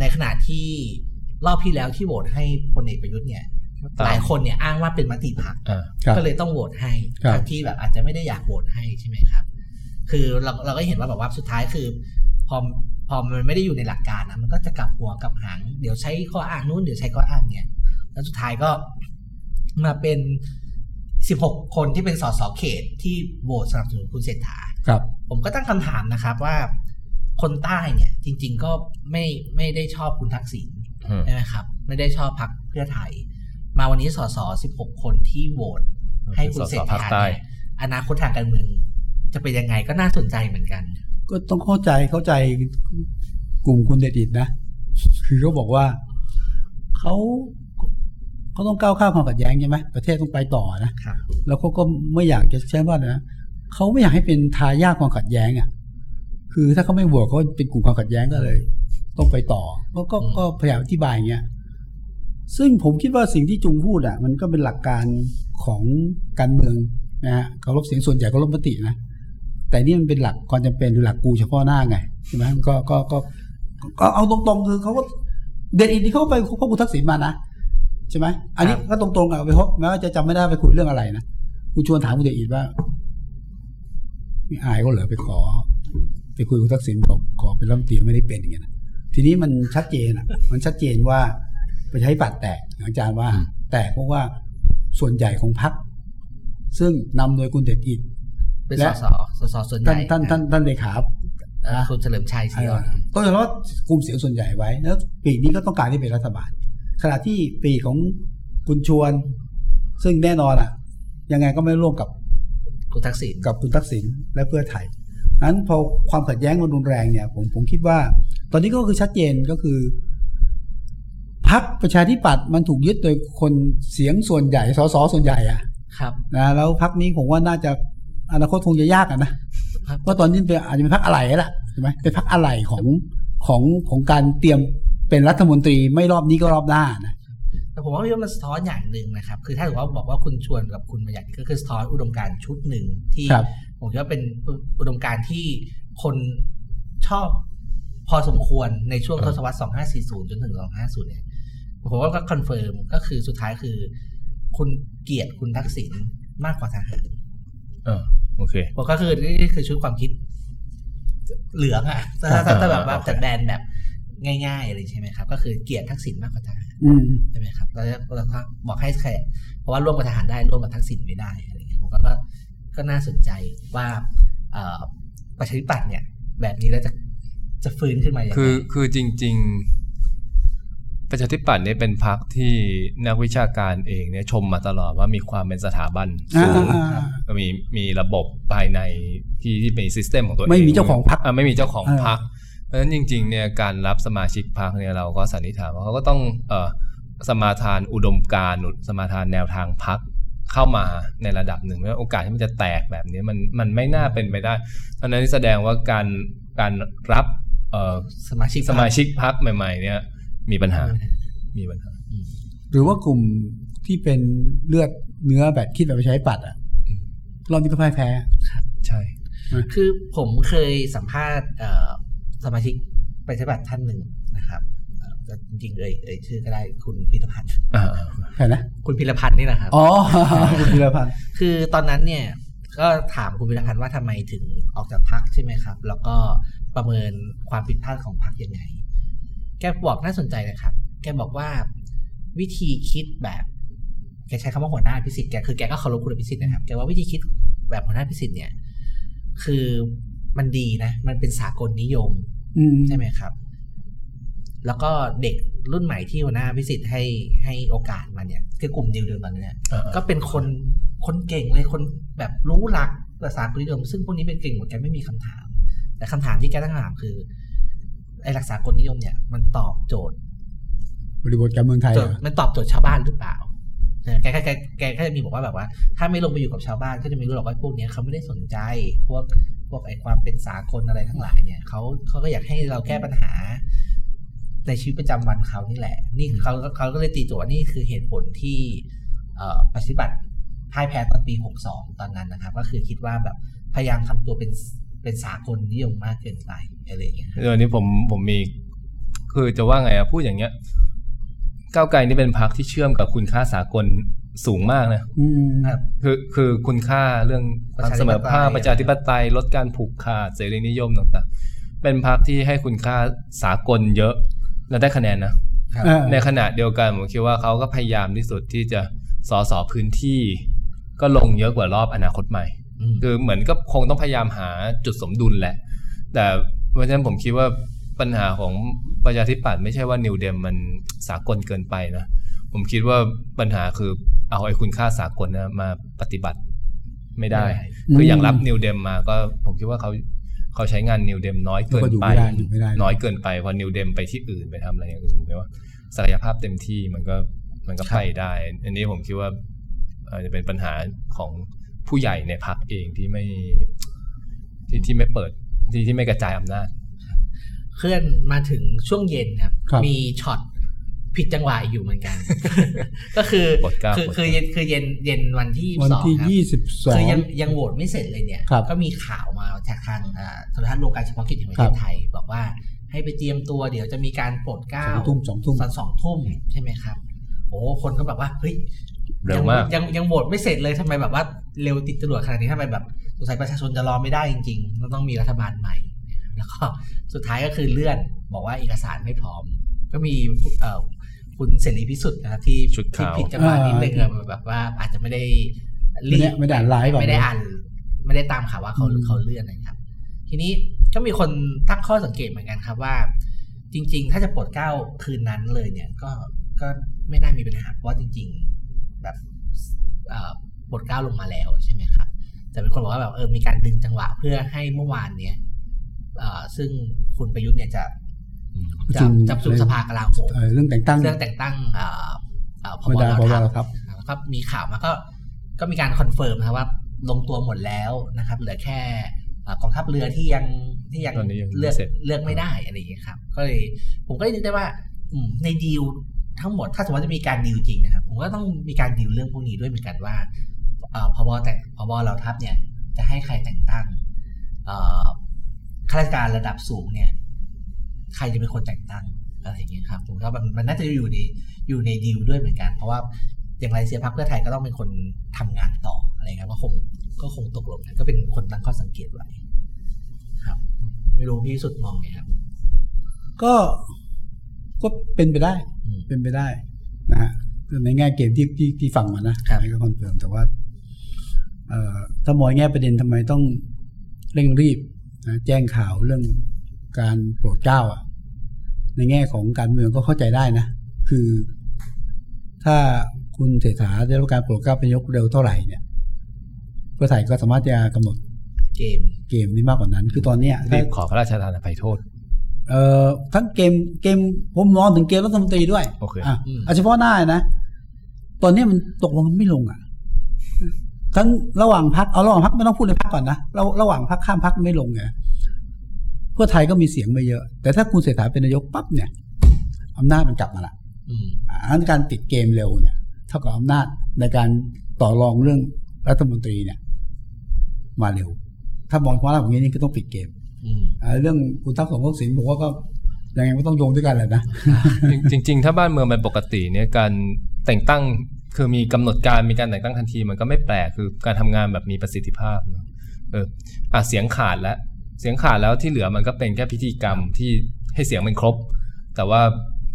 ในขณะที่รอบที่แล้วที่โหวตให้พลเอกประยุทธ์เนี่ยตามหลายคนเนี่ยอ้างว่าเป็นมติพรรคอ่าครับก็เลยต้องโหวตให้ครับทั้งที่แบบอาจจะไม่ได้อยากโหวตให้ใช่ไหมครับ คือเราเราก็เห็นว่าแบบว่าสุดท้ายคือ พอพอมันไม่ได้อยู่ในหลักการนะมันก็จะกลับหัวกลับหางเดี๋ยวใช้ข้ออ้างนู้นเดี๋ยวใช้ข้ออ้างเนี่ย แล้วสุดท้ายก็มาเป็น สิบหกคนที่เป็นสสเขตที่โหวตสนับสนุนคุณเศรษฐาครับ ผมก็ตั้งคำถามนะครับว่า คนใต้เนี่ย จริง ๆ ก็ไม่ไม่ได้ชอบคุณทักษิณอืมใช่ไหมครับ ไม่ได้ชอบพรรคเพื่อไทย มาวันนี้สสสิบหกคนที่โหวตให้คุณเศรษสสภาฐาคใต้เนี่ยอนาคตทางการเมืองจะเป็นยังไงก็น่าสนใจเหมือนกัน ก็ต้องเข้าใจเข้าใจกลุ่มคุณเดดิตนะ คือเขาบอกว่าเขา เขาต้องก้าวข้ามความขัดแย้งใช่ไหมประเทศต้องไปต่อนะครับแล้วเขาก็ไม่อยากจะใช้ว่านะเขาไม่อยากให้เป็นทายาทความขัดแย้งอะ คือถ้าเขาไม่โหวตเขาเป็นกลุ่มความขัดแย้งก็เลย ต้องไปต่อก็ก็ก็พยายามอธิบายอย่างเงี้ยซึ่งผมคิดว่าสิ่งที่จุงพูดอะ มันก็เป็นหลักการของการเมืองนะฮะเคารพเสียงส่วนใหญ่เคารพมตินะแต่นี่มันเป็นหลักความจำเป็นหรือหลักกูเฉพาะหน้าไงใช่ไหมก็ก็ก็ก็เอาตรงๆคือเขาก็เด็ดอีกที่เขาไปพบคุณทักษิณมานะ ใช่ไหมอันนี้ก็ตรงๆอะไปพบแม้ว่าจะจำไม่ได้ไปคุยเรื่องอะไรนะกูชวนถามคุณเดชอีกว่าไม่อายก็เหรอไปขอ ไปคุยกับคุณทักษิณบอกขอเป็นรัฐมนตรีไม่ได้เป็นอย่างเงี้ยนะทีนี้มันชัดเจนอะ มันชัดเจนว่าประชาธิปัตย์แตกอาจารย์ว่า แตกเพราะว่าส่วนใหญ่ของพรรคซึ่งนำโดยคุณเดชอีกเป็นสและสสสส่วนใหท่านญ่ท่านท่านท่านเลขาเอ่อคุณเฉลิมชัยศรีอ่อนต้องยอมรับว่ากลุ่มเสียงส่วนใหญ่ไว้แล้วปีกนี้ก็ต้องการที่เป็นรัฐบาล ขณะที่ปีกของคุณชวน ซึ่งแน่นอนอะ ยังไงก็ไม่ร่วมกับคุณทักษิณกับคุณทักษิณและเพื่อไทยนั้นพอความขัดแย้งมันรุนแรงเนี่ยผมผมคิดว่า ตอนนี้ก็คือชัดเจนก็คือพักประชาธิปัตย์มันถูกยึดโดยคนเสียงส่วนใหญ่สสส่วนใหญ่อะครับนะแล้วพักนี้ผมว่าน่าจะอนาคตคงจะยากอะนะครับเพราะตอนนี้เป็นอาจจะเป็นพักอะไรแหละใช่ไหมเป็นพักอะไรของของของการเตรียม เป็นรัฐมนตรีไม่รอบนี้ก็รอบหน้านะแต่ผมว่ามันสะท้อนอย่างหนึ่งนะครับ คือถ้าถือว่าบอกว่าคุณชวนกับคุณบัญญัติก็คือสะท้อนอุดมการณ์ชุดหนึ่งที่ครับผมคิดว่าเป็นอุดมการณ์ที่คนชอบพอสมควรในช่วงทศวรรษ 2540 จนถึง 2550 เนี่ยผมว่าก็ confirm ก็คือสุดท้ายคือ คุณเกลียดคุณทักษิณมากกว่าทหารเออโอเคผมก็คือนี่คือชุดความคิดเหลืองอะถ้าถ้าถ้าแบบว่าโอเคจัดแบนแบบ ง่ายๆอะไรใช่ไหมครับ ก็คือเกลียดทักษิณมากกว่าทหารอืมใช่ไหมครับเราจะเราก็บอกให้ใครเพราะว่าร่วมกับทหารได้ร่วมกับทักษิณไม่ได้อะไรเงี้ยผมก็ก็ก็น่าสนใจว่าเอ่อประชาธิปัตย์เนี่ย แบบนี้แล้วจะจะฟื้นขึ้นมาอย่างไรคือคือจริง ๆ ประชาธิปัตย์เนี่ยเป็นพรรคที่นักวิชาการเองเนี่ยชมมาตลอดว่ามีความเป็นสถาบันอ่าสูงอ่าอ่ามีมีระบบภายในที่ที่เป็นซิสเต็มของตัวเองไม่มีเจ้าของพรรคอ่ไม่มีเจ้าของเออพรรค เพราะฉะนั้นจริงๆเนี่ยการรับสมาชิกพรรคเนี่ยเราก็สันนิษฐานว่าเขาก็ต้องเอ่อสมาทานอุดมการณ์สมาทานแนวทางพักเข้ามาในระดับหนึ่งไม่ว่าโอกาสที่มันจะแตกแบบนี้มันมันไม่น่าเป็นไปได้ เพราะนั้นแสดงว่าการการรับเอ่อสมาชิกสมาชิกพักใหม่ ๆ เนี่ยมีปัญหามีปัญหา หรือว่ากลุ่มที่เป็นเลือดเนื้อแบบคิดแบบประชาธิปัตย์อะรอบนี้ก็พ่ายแพ้ใช่ คือผมเคยสัมภาษณ์เอ่อ สมาชิกปฏิบัติท่านหนึ่งนะครับเอ่อก็จริงๆเอ่ยเอ่ยชื่อก็ได้คุณพิรพันธ์อ่าใครนะคุณพิรพันธ์นี่นะครับอ๋อคุณธีรพันธ์คือตอนนั้นเนี่ยก็ถามคุณพิรพันธ์ว่าทำไมถึงออกจากพักใช่ไหมครับ แล้วก็ประเมินความผิดพลาดของพักยังไง แกบอกน่าสนใจนะครับ แกบอกว่าวิธีคิดแบบ แกใช้คำว่าหัวหน้าพิสิทธิ์แกคือแกก็เคารพคุณพิสิทธิ์นะครับ แกว่าวิธีคิดแบบหัวหน้าพิสิทธิ์เนี่ย คือ มันดีนะ มันเป็นสากลนิยมอืมใช่ไหมครับ แล้วก็เด็กรุ่นใหม่ที่หัวหน้าพิสิทธิ์ให้ให้โอกาสมาเนี่ย คือกลุ่มดิวเดิมตอนนี้เนี่ยอ่าก็เป็นคนคนเก่งเลยคนแบบรู้หลักภาษากลนิยม ซึ่งพวกนี้เป็นเก่งหมดแกไม่มีคำถาม แต่คำถามที่แกตั้งคำถามคือไอ้หลักสากลนิยมเนี่ย มันตอบโจทย์ บริบทการเมืองไทยโจเหทรย์อมันตอบโจทย์ชาวบ้านหรือเปล่าเออแกแกแกแกแค่จะมีบอกว่าแบบว่า ถ้าไม่ลงไปอยู่กับชาวบ้านก็จะไม่รู้หรอกว่าพวกเนี้ยเขาไม่ได้สนใจ พวก พวกไอ้ความเป็นสากลอะไรทั้งหลายเนี่ยเขาเขาก็อยากให้เราแก้ปัญหา ในชีวิตประจำวันเขานี่แหละ นี่เขาเขาก็เลยตีโจทย์ว่านี่คือเหตุผลที่เอปฏิบัติพ่ายแพ้ตอนปี 62 ตอนนั้นนะครับ ก็คือคิดว่าแบบพยายามทำตัวเป็นเป็นสากลนิยมมากเกินไปอะไรอย่างเงี้ยครับเดี๋ยวนี้ผมผมมีคือจะว่าไงอะพูดอย่างเงี้ยก้าวไกลนี่เป็นพรรคที่เชื่อมกับคุณค่าสากล สูงมากนะอืมครับคือคือคุณค่าเรื่องความเสมอภาคประชาธิปไตยลดการผูกขาดเสรีนิยมต่างๆ เป็นพรรคที่ให้คุณค่าสากลเยอะ และได้คะแนนนะครับเออในขณะเดียวกันผมคิดว่าเขาก็พยายามที่สุดที่จะสอสอพื้นที่ ก็ลงเยอะกว่ารอบอนาคตใหม่อืมคือเหมือนก็คงต้องพยายามหาจุดสมดุลแหละ แต่เพราะฉะนั้นผมคิดว่าปัญหาของประชาธิปัตย์ไม่ใช่ว่า New Dem มันสากลเกินไปนะ ผมคิดว่าปัญหาคือ เอาไอ้คุณค่าสากลนะมาปฏิบัติไม่ได้ไม่ได้ คืออย่างรับ New Dem มาก็ผมคิดว่าเขาเขาใช้งาน New Dem น้อยเกินก็อยู่ไปไม่ได้อยู่ไม่ได้น้อยเกินไปพอ New Dem ไปที่อื่นไปทำอะไรอย่างอื่นผมคิดว่าศักยภาพเต็มที่มันก็มันก็ครับไปได้ อันนี้ผมคิดว่าอาจจะเป็นปัญหาของผู้ใหญ่ในพรรคเองที่ไม่ที่ที่ไม่เปิดที่ที่ไม่กระจายอำนาจเคลื่อนมาถึงช่วงเย็นครับครับมีช็อต ผิดจังหวะอยู่เหมือนกัน ก็คือโปรดเกล้าคือโปรดคือเย็นคือเย็นเย็นวันที่วันสองที่ครับยี่สิบสองคือยังยังโหวตไม่เสร็จเลยเนี่ยครับก็มีข่าวมาจากทางอ่าโทรทัศน์รวมการเฉพาะกิจแห่งประครัเทบศไทย บอกว่าให้ไปเตรียมตัวเดี๋ยวจะมีการโปรดเกล้าสองทุ่มสองทุ่มตอนสองทุ่มใช่ไหมครับ โอ้คนก็แบบว่าเฮ้ยเร็วยังมากยังยังโหวตไม่เสร็จเลยทำไมแบบว่าเร็วติดจรวดขนาดนี้ทำไมแบบสงสัยประชาชนจะรอไม่ได้จริงๆเราต้องมีรัฐบาลใหม่ แล้วก็สุดท้ายก็คือเลื่อนบอกว่าเอกสารไม่พร้อม ก็มีเอ่อ คุณเสรีพิสุทธิ์นะครับที่ชุดที่ขาวผิดจังหวะนิดนึงอะแบบว่าอาจจะไม่ได้รีบไม่ได้ไม่ได้อ่านไลฟ์ก่อนไม่ได้อ่าน ไม่ได้ตามข่าวว่าเขาอืมเขาเลื่อนนะครับ ทีนี้ก็มีคนตั้งข้อสังเกตเหมือนกันครับว่า จริง ๆ ถ้าจะโปรดเกล้าคืนนั้นเลยเนี่ยก็ก็ไม่น่ามีปัญหาเพราะว่าจริง ๆ แบบเอ่อโปรดเกล้าลงมาแล้วใช่ไหมครับ แต่เป็นคนบอกว่าแบบเออมีการดึงจังหวะเพื่อให้เมื่อวานเนี้ยเอ่อซึ่งคุณประยุทธ์เนี่ยจะประ จะชุมจะประชุมสภากลาโหมเอ่อเรื่องแต่งตั้งเรื่องแต่งตั้งเอ่อเอ่อพบรรดาบพบทัพเราครับแล้วก็มีข่าวมาก็ก็มีการ confirm นะครับว่าลงตัวหมดแล้วนะครับเหลือแค่เอ่อกองทัพเรือที่ยังที่ยังตอนนี้ยังไม่เลือกเสร็จเลือกไม่ได้อะไรอย่างเงี้ยครับ ก็เลยผมก็เลยนึกได้ว่าอืมในดีลทั้งหมดถ้าสมมติว่าจะมีการดีลจริงนะครับ ผมก็ต้องมีการดีลเรื่องพวกนี้ด้วยเหมือนกันว่าเอ่อผบ. แต่ ผบ. เหล่าทัพเนี่ย จะให้ใครแต่งตั้งเอ่อข้าราชการระดับสูงเนี่ย ใครจะเป็นคนแต่งตั้งอะไรอย่างเงี้ยครับผมก็มันมันน่าจะอยู่ในอยู่ในดีลด้วยเหมือนกัน เพราะว่าอย่างไรเสียพรรคเพื่อไทยก็ต้องเป็นคนทำงานต่ออะไรเงี้ยก็คงก็คงตกลงกันก็เป็นคนตั้งข้อสังเกตไว้ครับ ไม่รู้พี่สุดมองไงครับ ก็ก็เป็นไปได้อืมเป็นไปได้นะฮะในแง่เกมที่ที่ที่ฟังมานะครับไม่ก็ confirm แต่ว่าเอ่อถ้ามองแง่ประเด็นทำไมต้องเร่งรีบนะแจ้งข่าวเรื่อง การโปรดเกล้าอะในแง่ของการเมืองก็เข้าใจได้นะ คือ ถ้าคุณเศรษฐาได้รับการโปรดเกล้าเป็นนายกเร็วเท่าไหร่เนี่ยเพื่อไทยก็สามารถจะกำหนดเกมเกมนี้มากกว่านั้น คือตอนเนี้ยรีถ้าบขอพระราชทานอภัยโทษเอ่อทั้งเกมเกมผมมองถึงเกมรัฐมนตรีด้วยโอเคอะเอาเฉพาะหน้านะ ตอนนี้มันตกลงไม่ลงอะ ทั้งระหว่างพักเอาระหว่างพักไม่ต้องพูดในพักก่อนนะระระหว่างพักข้ามพักไม่ลงไง เพื่อไทยก็มีเสียงไปเยอะ แต่ถ้าคุณเศรษฐาเป็นนายกปั๊บเนี่ยอำนาจมันกลับมาละอืมอันการติดเกมเร็วเนี่ย เท่ากับอำนาจในการต่อรองเรื่องรัฐมนตรีเนี่ย มาเร็ว ถ้ามองความรักอย่างนี้นี่ก็ต้องปิดเกมอืมอ่าเรื่องคุณทักษิณทักษิณผมว่าก็ยังไงก็ต้องโยงด้วยกันแหละนะ จริงจริงๆถ้าบ้านเมืองเป็นปกติเนี่ยการแต่งตั้งคือมีกำหนดการมีการแต่งตั้งทันทีมันก็ไม่แปลกคือการทำงานแบบมีประสิทธิภาพเนอะเอออะเสียงขาดแล้ว เสียงขาดแล้วที่เหลือมันก็เป็นแค่พิธีกรรมที่ให้เสียงมันครบ แต่ว่า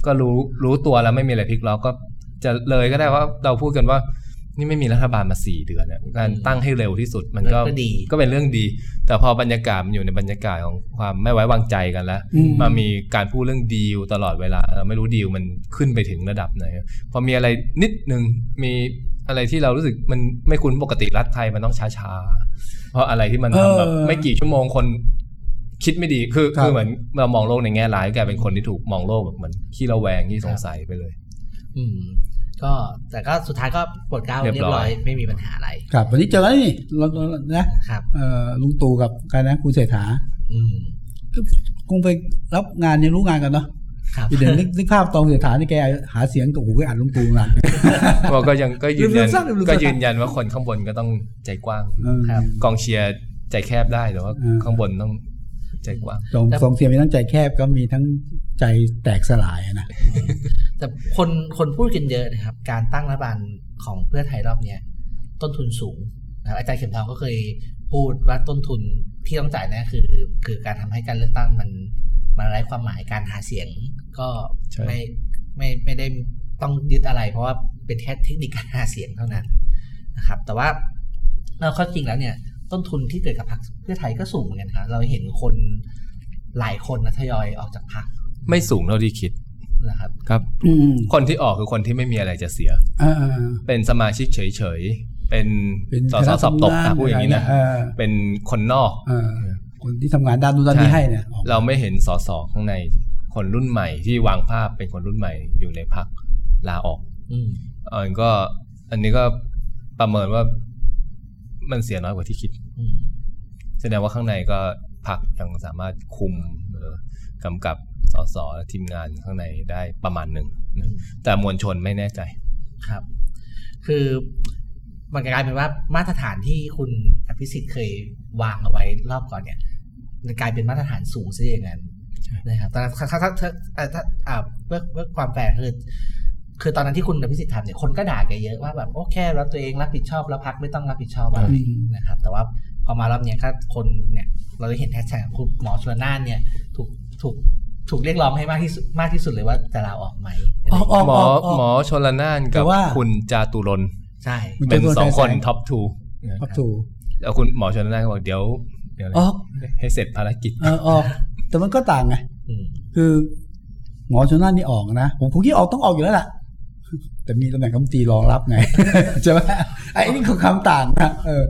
ก็รู้รู้ตัวแล้วไม่มีอะไรพลิกล็อกก็จะเลยก็ได้ว่าเราพูดกันว่า นี่ไม่มีรัฐบาลมาสี่เดือนเนี่ยการตั้งให้เร็วที่สุดมันก็ก็ดีก็เป็นเรื่องดี แต่พอบรรยากาศมันอยู่ในบรรยากาศของความไม่ไว้วางใจกันแล้วอืมมามีการพูดเรื่องดีลตลอดเวลาเราไม่รู้ดีลมันขึ้นไปถึงระดับไหนพอมีอะไรนิดนึงมีอะไรที่เรารู้สึกมันไม่คุ้นปกติรัฐไทยมันต้องช้าๆ เพราะอะไรที่มันทำแบบเออไม่กี่ชั่วโมงคนคิดไม่ดีคือครับคือเหมือนเรามองโลกในแง่ร้ายกลายเป็นคนที่ถูกมองโลกแบบเหมือนขี้ระแวงขี้สงสัยไปเลย อืม ก็แต่ก็สุดท้ายก็ปลดเกล้าเรีเรียยบบร้ร้ออยยไม่มีปัญหาอะไร ครับ วันนี้เจอกันนี่เราเรานะครับเอ่อลุงตู่กับกันนะคุณเศรษฐาอืมคงไปรับงานยังรู้งานกันเนาะ ครับเดี๋ยวนึกนึกภาพตอนเศรษฐานี่แกหาเสียงกับโอ้โหก็อ่านลุงตู่งานก็ก็ยังก็ยืนยันลืมสั้นลืมสั้นก็ยืนยันว่าคนข้างบนก็ต้องใจกว้างเออครับกองเชียร์ใจแคบได้แต่ว่าอืมข้างบนต้องใจกว้างสองสองเสียงมีทั้งใจแคบก็มีทั้งใจแตกสลายอะนะแต่คนคนพูดกันเยอะนะครับ การตั้งรัฐบาลของเพื่อไทยรอบเนี้ยต้นทุนสูงนะครับอาจารย์เข็มทองก็เคยพูดว่าต้นทุนที่ต้องจ่ายเนี่ยคือ คือการทำให้การเลือกตั้งมัน มันไร้ความหมายการหาเสียงก็ใช่ไม่ไม่ไม่ได้ต้องยึดอะไร เพราะว่าเป็นแค่เทคนิคการหาเสียงเท่านั้นนะครับ แต่ว่าเราเข้าจริงแล้วเนี่ย ต้นทุนที่เกิดกับพรรคเพื่อไทยก็สูงเหมือนกันครับเราเห็นคนหลายคนนะทยอยออกจากพรรคไม่สูงเท่าที่คิดนะครับ ครับอืมคนที่ออกคือคนที่ไม่มีอะไรจะเสียอ่าเป็นสมาชิกเฉยๆเป็นเป็นสสสอบตกนะพูดอย่างนี้นะเออเป็นคนนอกเออ คนที่ทำงานด้านนู้นด้านนี้ให้เนี่ยออกเราไม่เห็นสสข้างในคนรุ่นใหม่ที่วางภาพเป็นคนรุ่นใหม่อยู่ในพักลาออกอืมเออก็ อันนี้ก็ประเมินว่ามันเสียน้อยกว่าที่คิดอืมแสดงว่าข้างในก็พักยังสามารถคุมเอ่อกำกับสสและทีมงานข้างในได้ประมาณหนึ่งนะแต่มวลชนไม่แน่ใจครับ คือมันกลายเป็นว่ามาตรฐานที่คุณอภิสิทธิ์เคยวางเอาไว้รอบก่อนเนี่ย มันกลายเป็นมาตรฐานสูงซะอย่างนั้นนะครับตอนนั้นถ้าถ้าถ้าถ้าถ้าถ้าอ่าเพื่อเพื่อความแฟร์คือคือตอนนั้นที่คุณอภิสิทธิ์ทำเนี่ยคนก็ด่าแกเยอะว่าแบบโอ้แค่เราตัวเองรับผิดชอบแล้วพักไม่ต้องรับผิดชอบอะไรอืมนะครับ แต่ว่าพอมารอบเนี้ยถ้าคนเนี่ย เราได้เห็นแฮชแท็กคุณหมอชลนานเนี่ย ถูกถูกถูกเรียกร้องให้มากที่สุดมากที่สุดเลยว่าจะลาออกไหมออกออกหมอออกออกหมอชนละนานแต่กับว่าคุณจาตุรนต์ใช่คุณเป็นจตุรนต์สองคนฉายแสงท็อปทูครับถูกแล้วคุณหมอชนละนานก็บอกเดี๋ยวเดี๋ยวอะไรออกให้เสร็จภารกิจเออออก แต่มันก็ต่างไงอืมคือหมอชนน่านนี่ออกนะผมผมคิดออกต้องออกอยู่แล้วล่ะแต่มีตำแหน่งรัฐมนตรีรองรับไงใช่ไหมไอ้นี่คือคำถามนะเออ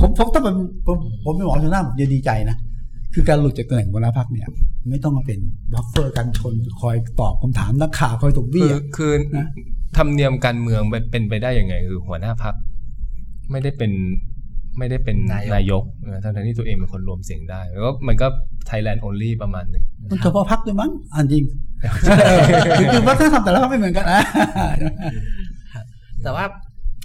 ผมผมถ้าเป็นผมผมเป็นหมอชลน่านผมจะดีใจนะคือการหลุดจากตำแหน่งหัวหน้าพรรคเนี่ย ไม่ต้องมาเป็น buffer กันชนคอยตอบคำถามนักข่าวคอยถูกคือบี้อะคือนะธรรมเนียมการเมืองเป็นเป็นไปได้ยังไง คือหัวหน้าพรรคไม่ได้เป็น ไม่ได้เป็นนายกเออทั้งๆที่ตัวเองเป็นคนรวมเสียงได้แล้วก็มันก็ Thailand only ประมาณหนึ่งมันเฉพาะพักด้วยมั้งอันจริงคือคือวัฒนธรรมแต่ละพักไม่เหมือนกันนะแต่ว่า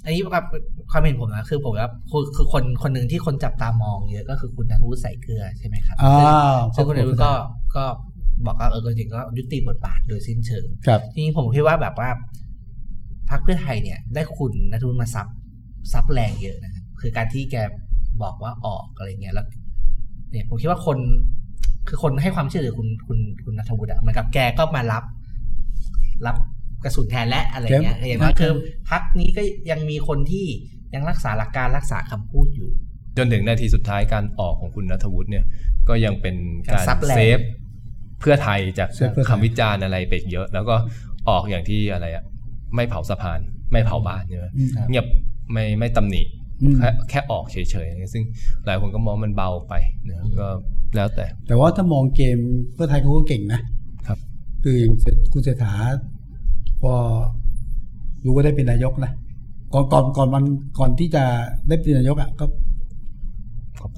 อันนี้แบบความเห็นผมนะคือผมว่าคือคือคนคนหนึ่งที่คนจับตามองเยอะก็คือคุณนัทวุฒิใส่เกลือใช่ไหมครับอ่าซึ่งซึ่งคุณนัทวุฒิก็ก็บอกว่าเออจริงๆก็ยุติบทบาทโดยสิ้นเชิงครับจริงๆผมคิดว่าแบบว่าพรรคเพื่อไทยเนี่ย ได้คุณนัทวุฒิมาซับซับแรงเยอะนะ ครับคือการที่แกบอกว่าออกอะไรเงี้ยแล้วเนี่ยผมคิดว่าคนคือคนให้ความเชื่อถือคุณคุณคุณณัฐวุฒิอะเหมือนกับแกก็มารับ รับกระสุนแทนและอะไรเงี้ยแกอย่างน้อยคือพรรคนี้ก็ยังมีคนที่ยังรักษาหลักการรักษาคำพูดอยู่ จนถึงนาทีสุดท้ายการออกของคุณณัฐวุฒิเนี่ย ก็ยังเป็นการซับแรง save เพื่อไทยจาก save เพื่อไทยคำวิจารณ์อะไรไปอีกเยอะ แล้วก็ออกอย่างที่อะไรอะไม่เผาสะพาน ไม่เผาบ้านใช่ไหมอืมเงียบไม่ไม่ตำหนิ แค่แค่ออกเฉยๆซึ่งหลายคนก็มองมันเบาไปนะก็แล้วแต่ แต่ว่าถ้ามองเกมเพื่อไทยเขาก็เก่งนะครับ คืออย่างคุณเศรษฐาพอรู้ว่าได้เป็นนายกนะก่อนก่อนก่อนมันก่อนที่จะได้เป็นนายกอะก็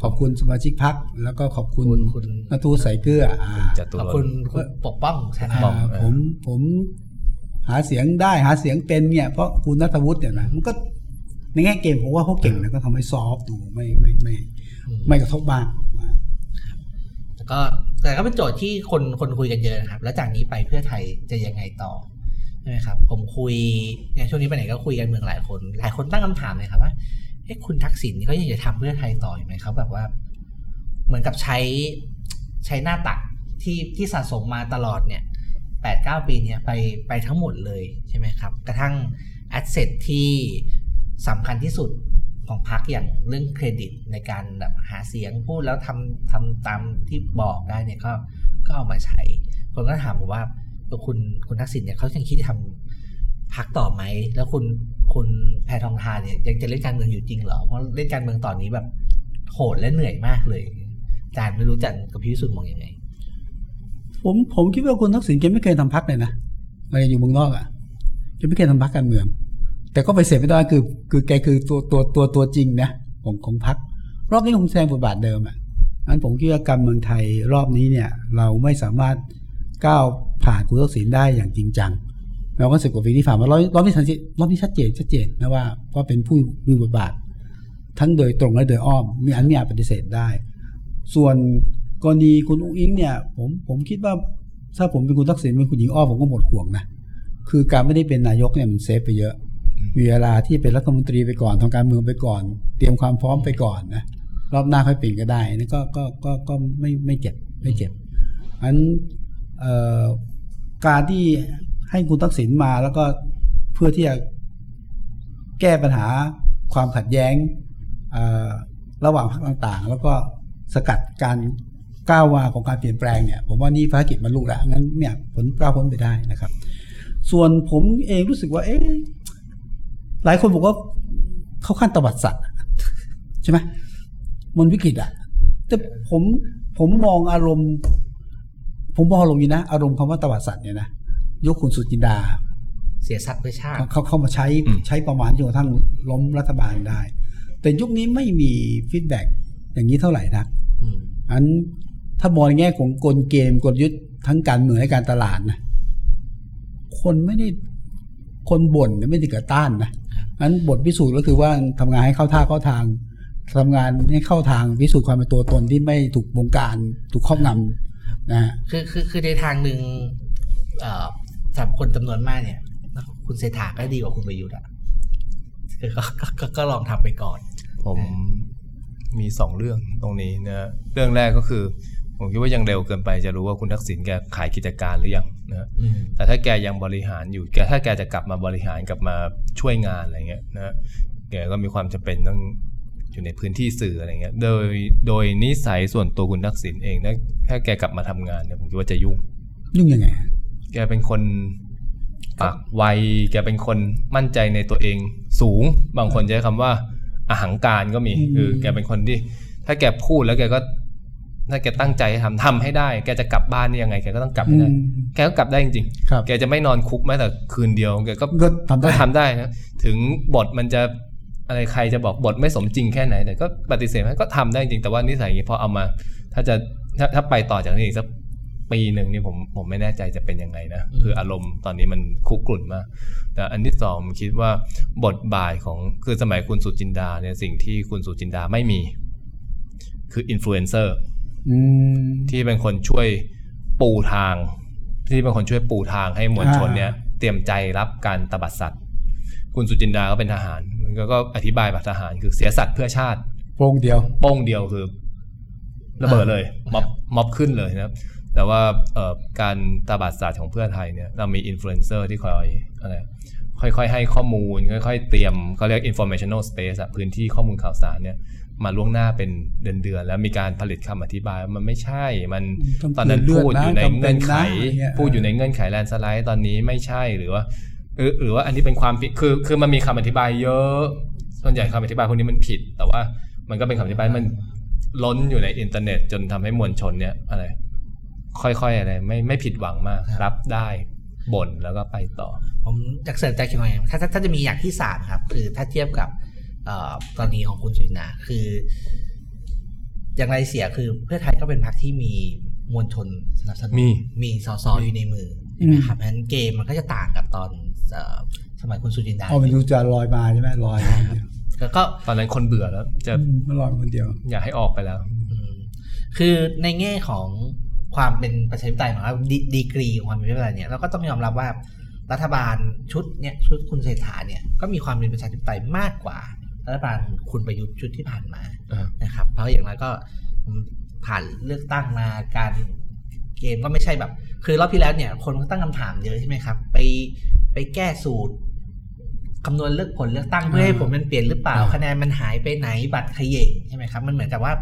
ขอบคุณสมาชิกพักแล้วก็ขอบคุณคุณคุณนัทูใส่เกลืออ่าจตุขอบรคุณนต์คุณปกป้องชนะอ่าผมผมหาเสียงได้หาเสียงเป็นเนี่ยเพราะคุณนัทวุฒิเนี่ยนะมันก็ ในแง่เกมผมว่าเขาเก่งนะก็ทำให้ซอฟต์ดูไม่ไม่ไม่ไม่กระทบมากแล้วก็แต่ก็เป็นโจทย์ที่คนคนคุยกันเยอะนะครับ แล้วจากนี้ไปเพื่อไทยจะยังไงต่อใช่ไหมครับ ผมคุยเนี่ยช่วงนี้ไปไหนก็คุยกันเมืองหลายคน หลายคนตั้งคำถามเลยครับว่าเอ๊ะคุณทักษิณเขายังจะทำเพื่อไทยต่ออยู่ไหมครับแบบว่า เหมือนกับใช้ใช้หน้าตักที่ที่สะสมมาตลอดเนี่ยแปดเก้าปีเนี่ยไปไปทั้งหมดเลยใช่ไหมครับ กระทั่งแอสเซทที่ สำคัญที่สุดของพรรคอย่างเรื่องเครดิตในการแบบหาเสียงพูดแล้วทำทำตามที่บอกได้เนี่ยก็ก็เอามาใช้ คนก็ถามผมว่าตัวคุณคุณทักษิณเนี่ยเขายังคิดจะทำพรรคต่อไหม แล้วคุณคุณแพทองทานเนี่ยยังจะเล่นการเมืองอยู่จริงเหรอ เพราะเล่นการเมืองตอนนี้แบบโหดและเหนื่อยมากเลยอาจารย์ไม่รู้จักกับพี่สุทธิ์มองยังไง ผมผมคิดว่าคุณทักษิณแกไม่เคยทำพักเลยนะอะไรอยู่เมืองนอกอะแกไม่เคยทำพักการเมือง แต่ก็ไปเสียไม่ได้คือ คือแกคือตัวตัวตัวตัวจริงนะของของพักรอบนี้คงแสดงบทบาทเดิมอะงั้นผมคิดว่าการเมืองไทยรอบนี้เนี่ย เราไม่สามารถก้าวผ่านคุณทักษิณได้อย่างจริงจังแม้ว่าสิบกว่าปีที่ผ่านมารอบรอบนี้ชัดเจนรอบนี้ชัดเจนชัดเจนนะว่าว่าเป็นผู้มีบทบาท ทั้งโดยตรงและโดยอ้อม มีอันไม่อาจปฏิเสธได้ ส่วนกรณีคุณอุ้งอิงเนี่ย ผมผมคิดว่าถ้าผมเป็นคุณทักษิณเป็นคุณหญิงอ้อผมก็หมดห่วงนะคือการไม่ได้เป็นนายกเนี่ยมันเซฟไปเยอะ มีเวลาที่เป็นรัฐมนตรีไปก่อนทางการเมืองไปก่อน เตรียมความพร้อมไปก่อนนะรอบหน้าค่อยเปลี่ยนก็ได้นี่ก็ก็ก็ก็ไม่ไม่เจ็บไม่เจ็บอันการที่ให้คุณทักษิณมาแล้วก็เพื่อที่จะแก้ปัญหาความขัดแย้งระหว่างพรรคต่างๆ แล้วก็สกัดการก้าวมาของการเปลี่ยนแปลงเนี่ย ผมว่านี่ภารกิจมันลุกแล้วงั้นเนี่ยผลก้าวพ้นไปได้นะครับ ส่วนผมเองรู้สึกว่า เอ๊ะ หลายคนบอกว่าเข้าขั้นตบัดสัตว์ใช่ไหมมันวิกฤตอะ แต่ผมผมมองอารมณ์ ผมมองอารมณ์นี้นะ อารมณ์คำว่าตบัดสัตว์เนี่ยนะยกคุณสุจินดา เสียสัตย์เพื่อชาติเขาเขาเข้ามาใช้อืมใช้ประมาณจนกระทั่งล้มรัฐบาลได้ แต่ยุคนี้ไม่มี feedback อย่างนี้เท่าไหร่นักอืมอันถ้ามองในแง่ของกลเกมกลยุทธ์ทั้งการเมืองและการตลาดนะคนไม่ได้คนบ่นเนี่ยไม่ได้เกิดต้านนะ อันบทพิสูจน์ก็คือว่าทำงานให้เข้าท่าเข้าทางทำงานให้เข้าทางพิสูจน์ความเป็นตัวตนที่ไม่ถูกบงการถูกครอบงำนะฮะคือคือคือในทางหนึ่งเอ่อสำหรับคนจำนวนมากเนี่ย คุณเศรษฐาก็ดีกว่าคุณประยุทธ์อะคือก็ก็ก็ก็ลองทำไปก่อน ผมมีสองเรื่องตรงนี้นะเรื่องแรกก็คือ ผมคิดว่ายังเร็วเกินไปจะรู้ว่าคุณทักษิณแกขายกิจการหรือยังนะอืมแต่ถ้าแกยังบริหารอยู่แกถ้าแกจะกลับมาบริหารกลับมาช่วยงานอะไรเงี้ยนะแกก็มีความจำเป็นต้องอยู่ในพื้นที่สื่ออะไรเงี้ย โดยโดยนิสัยส่วนตัวคุณทักษิณเองถ้าถ้าแกกลับมาทำงานเนี่ยผมคิดว่าจะยุ่ง ยุ่งยังไง แกเป็นคนปากไวแกเป็นคนมั่นใจในตัวเองสูง บางคนใช้คำว่าอาหังการก็มีอืมคือแกเป็นคนที่ ถ้าแกพูดแล้วแกก็ ถ้าแกตั้งใจทำทำให้ได้ แกจะกลับบ้านนี่ยังไง แกก็ต้องกลับให้ได้อืมแกก็กลับได้จริงครับๆแกจะไม่นอนคุกแม้แต่คืนเดียว แกก็ก็ทำได้ก็ทำได้นะ ถึงบทมันจะอะไรใครจะบอกบทไม่สมจริงแค่ไหน แต่ก็ปฏิเสธไม่ก็ทำได้จริง แต่ว่านิสัยอย่างนี้พอเอามา ถ้าจะถ้าถ้าไปต่อจากนี้อีกสักปีหนึ่งนี่ผมผมไม่แน่ใจจะเป็นยังไงนะ คืออารมณ์ตอนนี้มันคุกรุ่นมาก แต่อันที่สองผมคิดว่าบทบาทของคือสมัยคุณสุจินดาเนี่ยสิ่งที่คุณสุจินดาไม่มี คืออินฟลูเอนเซอร์อืม ที่เป็นคนช่วยปูทาง ที่เป็นคนช่วยปูทางให้มวลชนเนี่ย เตรียมใจรับการตระบัดสัตย์ คุณสุจินดาก็เป็นทหารมันก็ก็อธิบายแบบทหารคือเสียสัตย์เพื่อชาติโป้งเดียวโป้งเดียวคือระเบิดเลยม็อบม็อบขึ้นเลยนะครับ แต่ว่าเอ่อการตระบัดสัตย์ของเพื่อไทยเนี่ยเรามีอินฟลูเอนเซอร์ที่คอยอะไรค่อยๆให้ข้อมูล ค่อยๆเตรียมเขาเรียก informational space อะพื้นที่ข้อมูลข่าวสารเนี่ย มาล่วงหน้าเป็นเดือนๆแล้วมีการผลิตคำอธิบายว่ามันไม่ใช่ มันต้องตอนนั้นเลือดพูดอยู่ในนะจำเป็นเงื่อนไขนะอะไรเงี้ยพูดอยู่ในเงื่อนไข landslide ตอนนี้ไม่ใช่หรือว่าหรือหรือว่าอันนี้เป็นความผิดคือคือมันมีคำอธิบายเยอะ ส่วนใหญ่คำอธิบายพวกนี้มันผิด แต่ว่ามันก็เป็นคำอธิบายมันล้นอยู่ในอินเทอร์เน็ต จนทำให้มวลชนเนี่ยอะไร ค่อยๆอะไรไม่ไม่ผิดหวังมากรับได้บ่นแล้วก็ไปต่อ ผมอยากเสริมใจเขียนไว้ถ้าถ้าถ้าจะมีอย่างที่สามครับ คือถ้าเทียบกับ เอ่อตอนนี้ของคุณสุจินดาคือ อย่างไรเสียคือเพื่อไทยก็เป็นพรรคที่มีมวลชนสนับสนุนมีมีสสอยู่ในมือใช่ไหมครับเพราะฉะนั้นเกมมันก็จะต่างกับตอนเอ่อสมัยคุณสุรินดาเอามันดูจะลอยมาใช่ไหมลอยใช่ครับแล้วก็ตอนนั้นคนเบื่อแล้ว จะอืมมันลอยมาคนเดียว อยากให้ออกไปแล้วอืมคือในแง่ของความเป็นประชาธิปไตยของเราดีดีกรีของความเป็นประชาธิปไตยเนี่ยเราก็ต้องยอมรับว่ารัฐบาลชุดเนี่ยชุดคุณเศรษฐาเนี่ยก็มีความเป็นประชาธิปไตยมากกว่า รัฐบาลคุณประยุทธ์ชุดที่ผ่านมาอ่านะครับ เพราะอย่างนั้นก็ผ่านเลือกตั้งมาการเกมก็ไม่ใช่แบบ คือรอบที่แล้วเนี่ย คนก็ตั้งคำถามเยอะใช่ไหมครับ ไปไปแก้สูตรคำนวณเลือกผลเลือกตั้งเพื่อให้ผลมันเปลี่ยนหรือเปล่าอ่าคะแนนมันหายไปไหนบัตรเขย่งใช่ไหมครับ มันเหมือนกับว่า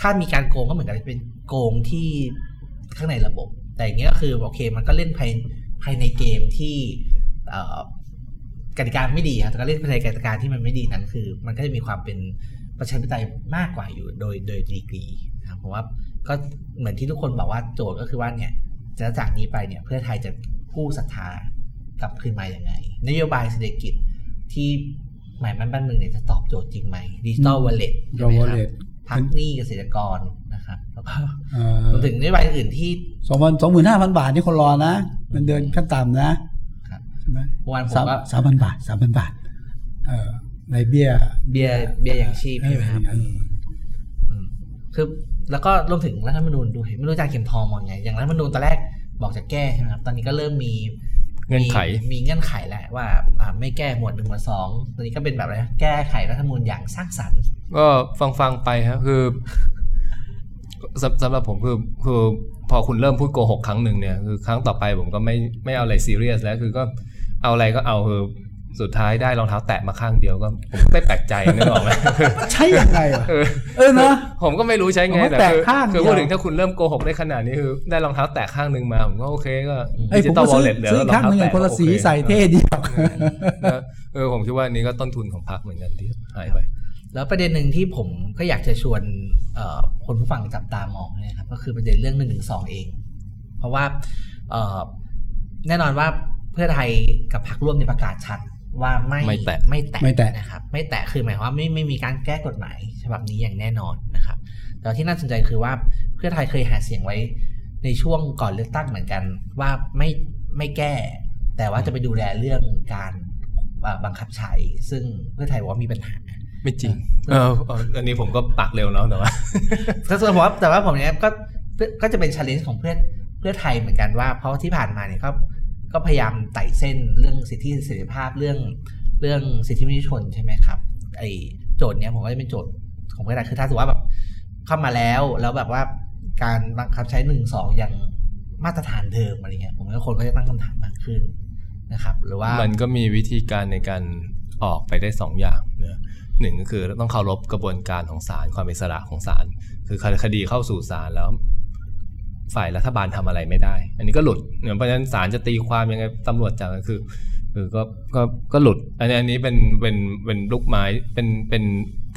ถ้ามีการโกงก็เหมือนกับเป็นโกงที่ข้างในระบบ แต่อย่างเงี้ยก็คือโอเค มันก็เล่นภายภายในเกมที่เอ่อ กติกาไม่ดีครับแต่ก็เล่นภายในกติกาที่มันไม่ดีนั้นคือ มันก็จะมีความเป็นประชาธิปไตยมากกว่าอยู่โดยโดยดีกรีนะครับเพราะว่าก็เหมือนที่ทุกคนบอกว่าโจทย์ก็คือว่าเนี่ยจะจากนี้ไปเนี่ยเพื่อไทยจะกู้ศรัทธากลับคืนมาอย่างไง นโยบายเศรษฐกิจที่หมายมั่นปั้นมือเนี่ยจะตอบโจทย์จริงไหม digital wallet เอย wallet พักหนี้เกษตรกรนะครับแล้วก็เอ่อรวมถึงนโยบายอื่นที่สองพันสองหมื่นห้าพันบาทนี่คนรอนะเงินเดือนขั้นต่ำนะครับใช่ไหม เมื่อวานผมสามก็สามพันบาทสามพันบาท เอ่อในเบี้ย เบียร์เบียร์อย่างชีพใช่ไหมครับเอออืมคือแล้วก็รวมถึงรัฐธรรมนูญด้วยไม่รู้อาจารย์เข็มทองมองไง อย่างรัฐธรรมนูญตอนแรกบอกจะแก้ใช่ไหมครับ ตอนนี้ก็เริ่มมีเงื่อนไขมีมีเงื่อนไขแล้วว่าอ่าไม่แก้หมวดหนึ่งหมวดสองตอนนี้ก็เป็นแบบอะไรนะแก้ไขรัฐธรรมนูญอย่างสร้างสรรค์ ก็ฟังฟังๆไปครับคือสำสำหรับผมคือคือพอคุณเริ่มพูดโกหกครั้งหนึ่งเนี่ยคือครั้งต่อไปผมก็ไม่ไม่เอาอะไรซีเรียสแล้วคือก็ เอาอะไรก็เอาคือสุดท้ายได้รองเท้าแตะมาข้างเดียวก็ผมก็ไม่แปลกใจนึกออกไหมใช่ยังไงวะเออเออเนาะผมก็ไม่รู้ใช้ไงผมว่าแต่แตะคือข้างคือเดียวพูดถึงถ้าคุณเริ่มโกหกได้ขนาดนี้คือได้รองเท้าแตะข้างหนึ่งมาผมก็โอเคก็ไอ้ยดิผจิมตอลก็วอลซื้อเล็ตเหลือซื้อรองข้างหเท้านึ่งแตะคนละสีโอเคใส่เท่ดีครับนะเออผมคิดว่านี่ก็ต้นทุนของพรรคเหมือนกันที่หายไป แล้วประเด็นหนึ่งที่ผมก็อยากจะชวนเอ่อคนผู้ฟังจับตามองนะครับก็คือประเด็นเรื่องหนึ่งหนึ่งสองเอง เพราะว่าเอ่อแน่นอนว่า เพื่อไทยกับพรรคร่วมในยประกาศชัดว่าไม่ไม่แตะไม่แตะไม่แตะนะครับ ไม่แตะคือหมายความว่าไม่ไม่มีการแก้กฎหมายฉบับนี้อย่างแน่นอนนะครับ แต่ที่น่าสนใจคือว่าเพื่อไทยเคยหาเสียงไว้ในช่วงก่อนเลือกตั้งเหมือนกัน ว่าไม่ไม่แก้ แต่ว่าจะไปดูแลเรื่องการเอ่อบังคับใช้ ซึ่งเพื่อไทยบอกว่ามีปัญหาไม่จริงเออเอออันนี้ผมก็ปากเร็วเนาะแต่ว่าก็ส่วนผมว่าแต่ว่าผมเนี้ยก็ก็จะเป็นช l เลนจ์ของเพื่อเพื่อไทยเหมือนกันว่าเพราะที่ผ่านมาเนี่ยก็ ก็พยายามไต่เส้นเรื่องสิทธิเสรีภาพเรื่องเรื่องสิทธิมนุษยชนใช่ไหมครับไอโจทย์เนี้ยผมว่าจะเป็นโจทย์ของเพื่อไทยคือถ้าถือว่าแบบเข้ามาแล้วแล้วแบบว่าการบังคับใช้หนึ่งสองอย่างมาตรฐานเดิมอะไรเงี้ยผมว่าคนก็จะตั้งคำถามมากขึ้นนะครับ หรือว่ามันก็มีวิธีการในการออกไปได้สองอย่างนะหนึ่งก็คือต้องเคารพกระบวนการของศาลความอิสระของศาลคือคดีเข้าสู่ศาลแล้ว ฝ่ายรัฐบาลทำอะไรไม่ได้ อันนี้ก็หลุดเนี่ยเพราะฉะนั้นศาลจะตีความยังไงตำรวจจับก็คือคือก็ก็ก็หลุด อันนี้อันนี้เป็นเป็นเป็นลูกไม้เป็นเป็น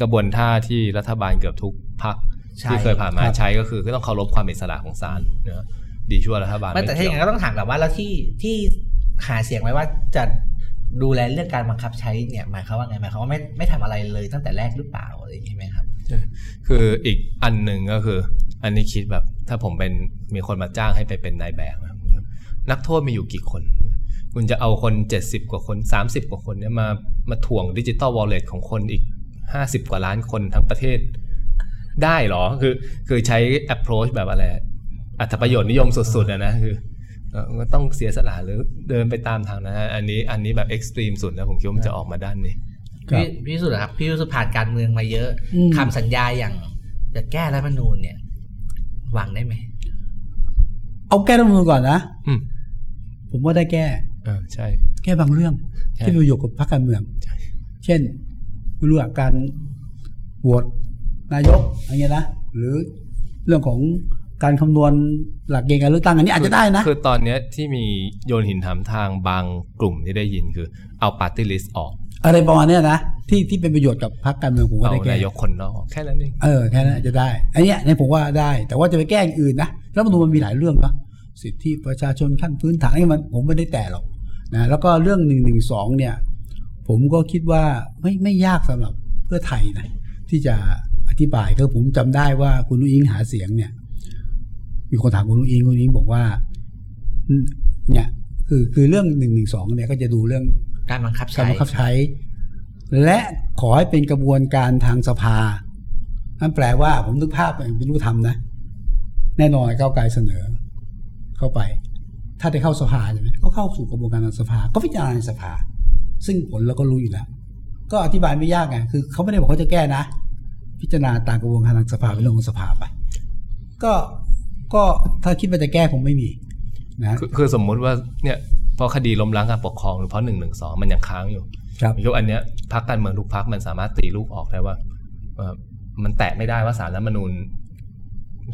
กระบวนท่าที่รัฐบาลเกือบทุกพักใช่ที่เคยผ่านมาครับใช้ก็คือก็ต้องเคารพความอิสระของศาลนะดีชั่วรัฐบาลไม่แต่ถ้าอย่างเกี่นั้ยนก็ต้องถามกลับว่าแล้วที่ที่หาเสียงไว้ว่าจะดูแลเรื่องการบังคับใช้เนี่ยหมายความว่าไงหมายความว่าไม่ไม่ทำอะไรเลยตั้งแต่แรกหรือเปล่าอะไรอย่างนี้ไหมครับ คืออีกอันหนึ่งก็คือ อันนี้คิดแบบถ้าผมเป็นมีคนมาจ้างให้ไปเป็นนายแบบนะครับนักโทษมีอยู่กี่คน คุณจะเอาคน 70 กว่าคน 30 กว่าคนเนี่ยมามาถ่วงดิจิตอลวอลเล็ตของคนอีก 50 กว่าล้านคนทั้งประเทศ ได้เหรอคือคือใช้ approach แบบอะไร อัตประโยชน์นิยมสุดๆอะนะคือเอ่อก็ต้องเสียสละหรือเดินไปตามทางนะฮะอันนี้อันนี้แบบเอ็กซ์ตรีมสุดนะผมคิดว่ามันจะออกมาด้านนี้ครับพี่พี่สุดครับพี่สุดผ่านการเมืองมาเยอะอืมคำสัญญาอย่างจะแก้รัฐธรรมนูญเนี่ย หวังได้ไหม เอาแก้รัฐธรรมนูญก่อนนะอืมผมว่าได้แก้เออใช่ แก้บางเรื่องใช่ที่มีประโยชน์กับพรรคการเมืองใช่เช่นไม่รู้อะการโหวตนายกอะไรเงี้ยนะหรือเรื่องของการคำนวณหลักเกณฑ์การเลือกตั้งอันนี้อาจจะได้นะ คือตอนเนี้ยที่มีโยนหินถามทางบางกลุ่มที่ได้ยินคือเอา party list ออก อะไรประมาณเนี้ยนะที่ที่เป็นประโยชน์กับพรรคการเมืองผมว่าเอาได้แก้นายกคนนอกแค่นั้นเองเออแค่นั้นจะได้อันเนี้ยในผมว่าได้ แต่ว่าจะไปแก้อย่างอื่นนะแล้วมันมันมีหลายเรื่องนะสิทธิประชาชนขั้นพื้นฐานนี่มันผมไม่ได้แตะหรอกนะแล้วก็เรื่องหนึ่งหนึ่งสองเนี่ย ผมก็คิดว่าไม่ไม่ยากสำหรับเพื่อไทยนะที่จะอธิบายก็ผมจำได้ว่าคุณนุ้งอิงหาเสียงเนี่ย มีคนถามคุณนุ้งอิงคุณนุ้งอิงบอกว่าเนี่ยคือคือเรื่องหนึ่งหนึ่งสองเนี่ยก็จะดูเรื่อง การบังคับการใช้บังคับใช้ และขอให้เป็นกระบวนการทางสภานั่นแปลว่าผมนึกภาพเป็นรูปธรรมนะ แน่นอนก้าวไกลเสนอ เข้าไป ถ้าได้เข้าสภาใช่ไหมก็เข้าสู่กระบวนการทางสภา ก็พิจารณาในสภา ซึ่งผลเราก็รู้อยู่แล้ว ก็อธิบายไม่ยากไงคือเขาไม่ได้บอกเขาจะแก้นะ พิจารณาตามกระบวนการทางสภาไปลงของสภาไป ก็ก็ถ้าคิดว่าจะแก้คงไม่มีนะคือคือสมมุติว่าเนี่ย เพราะคดีล้มล้างการปกครองหรือเพราะหนึ่งหนึ่งสองมันยังค้างอยู่ครับยกอันเนี้ยพักการเมืองทุกพักมันสามารถตีลูกออกได้ว่าเอ่อมันแตะไม่ได้ว่าสารรัฐธรรมนูญ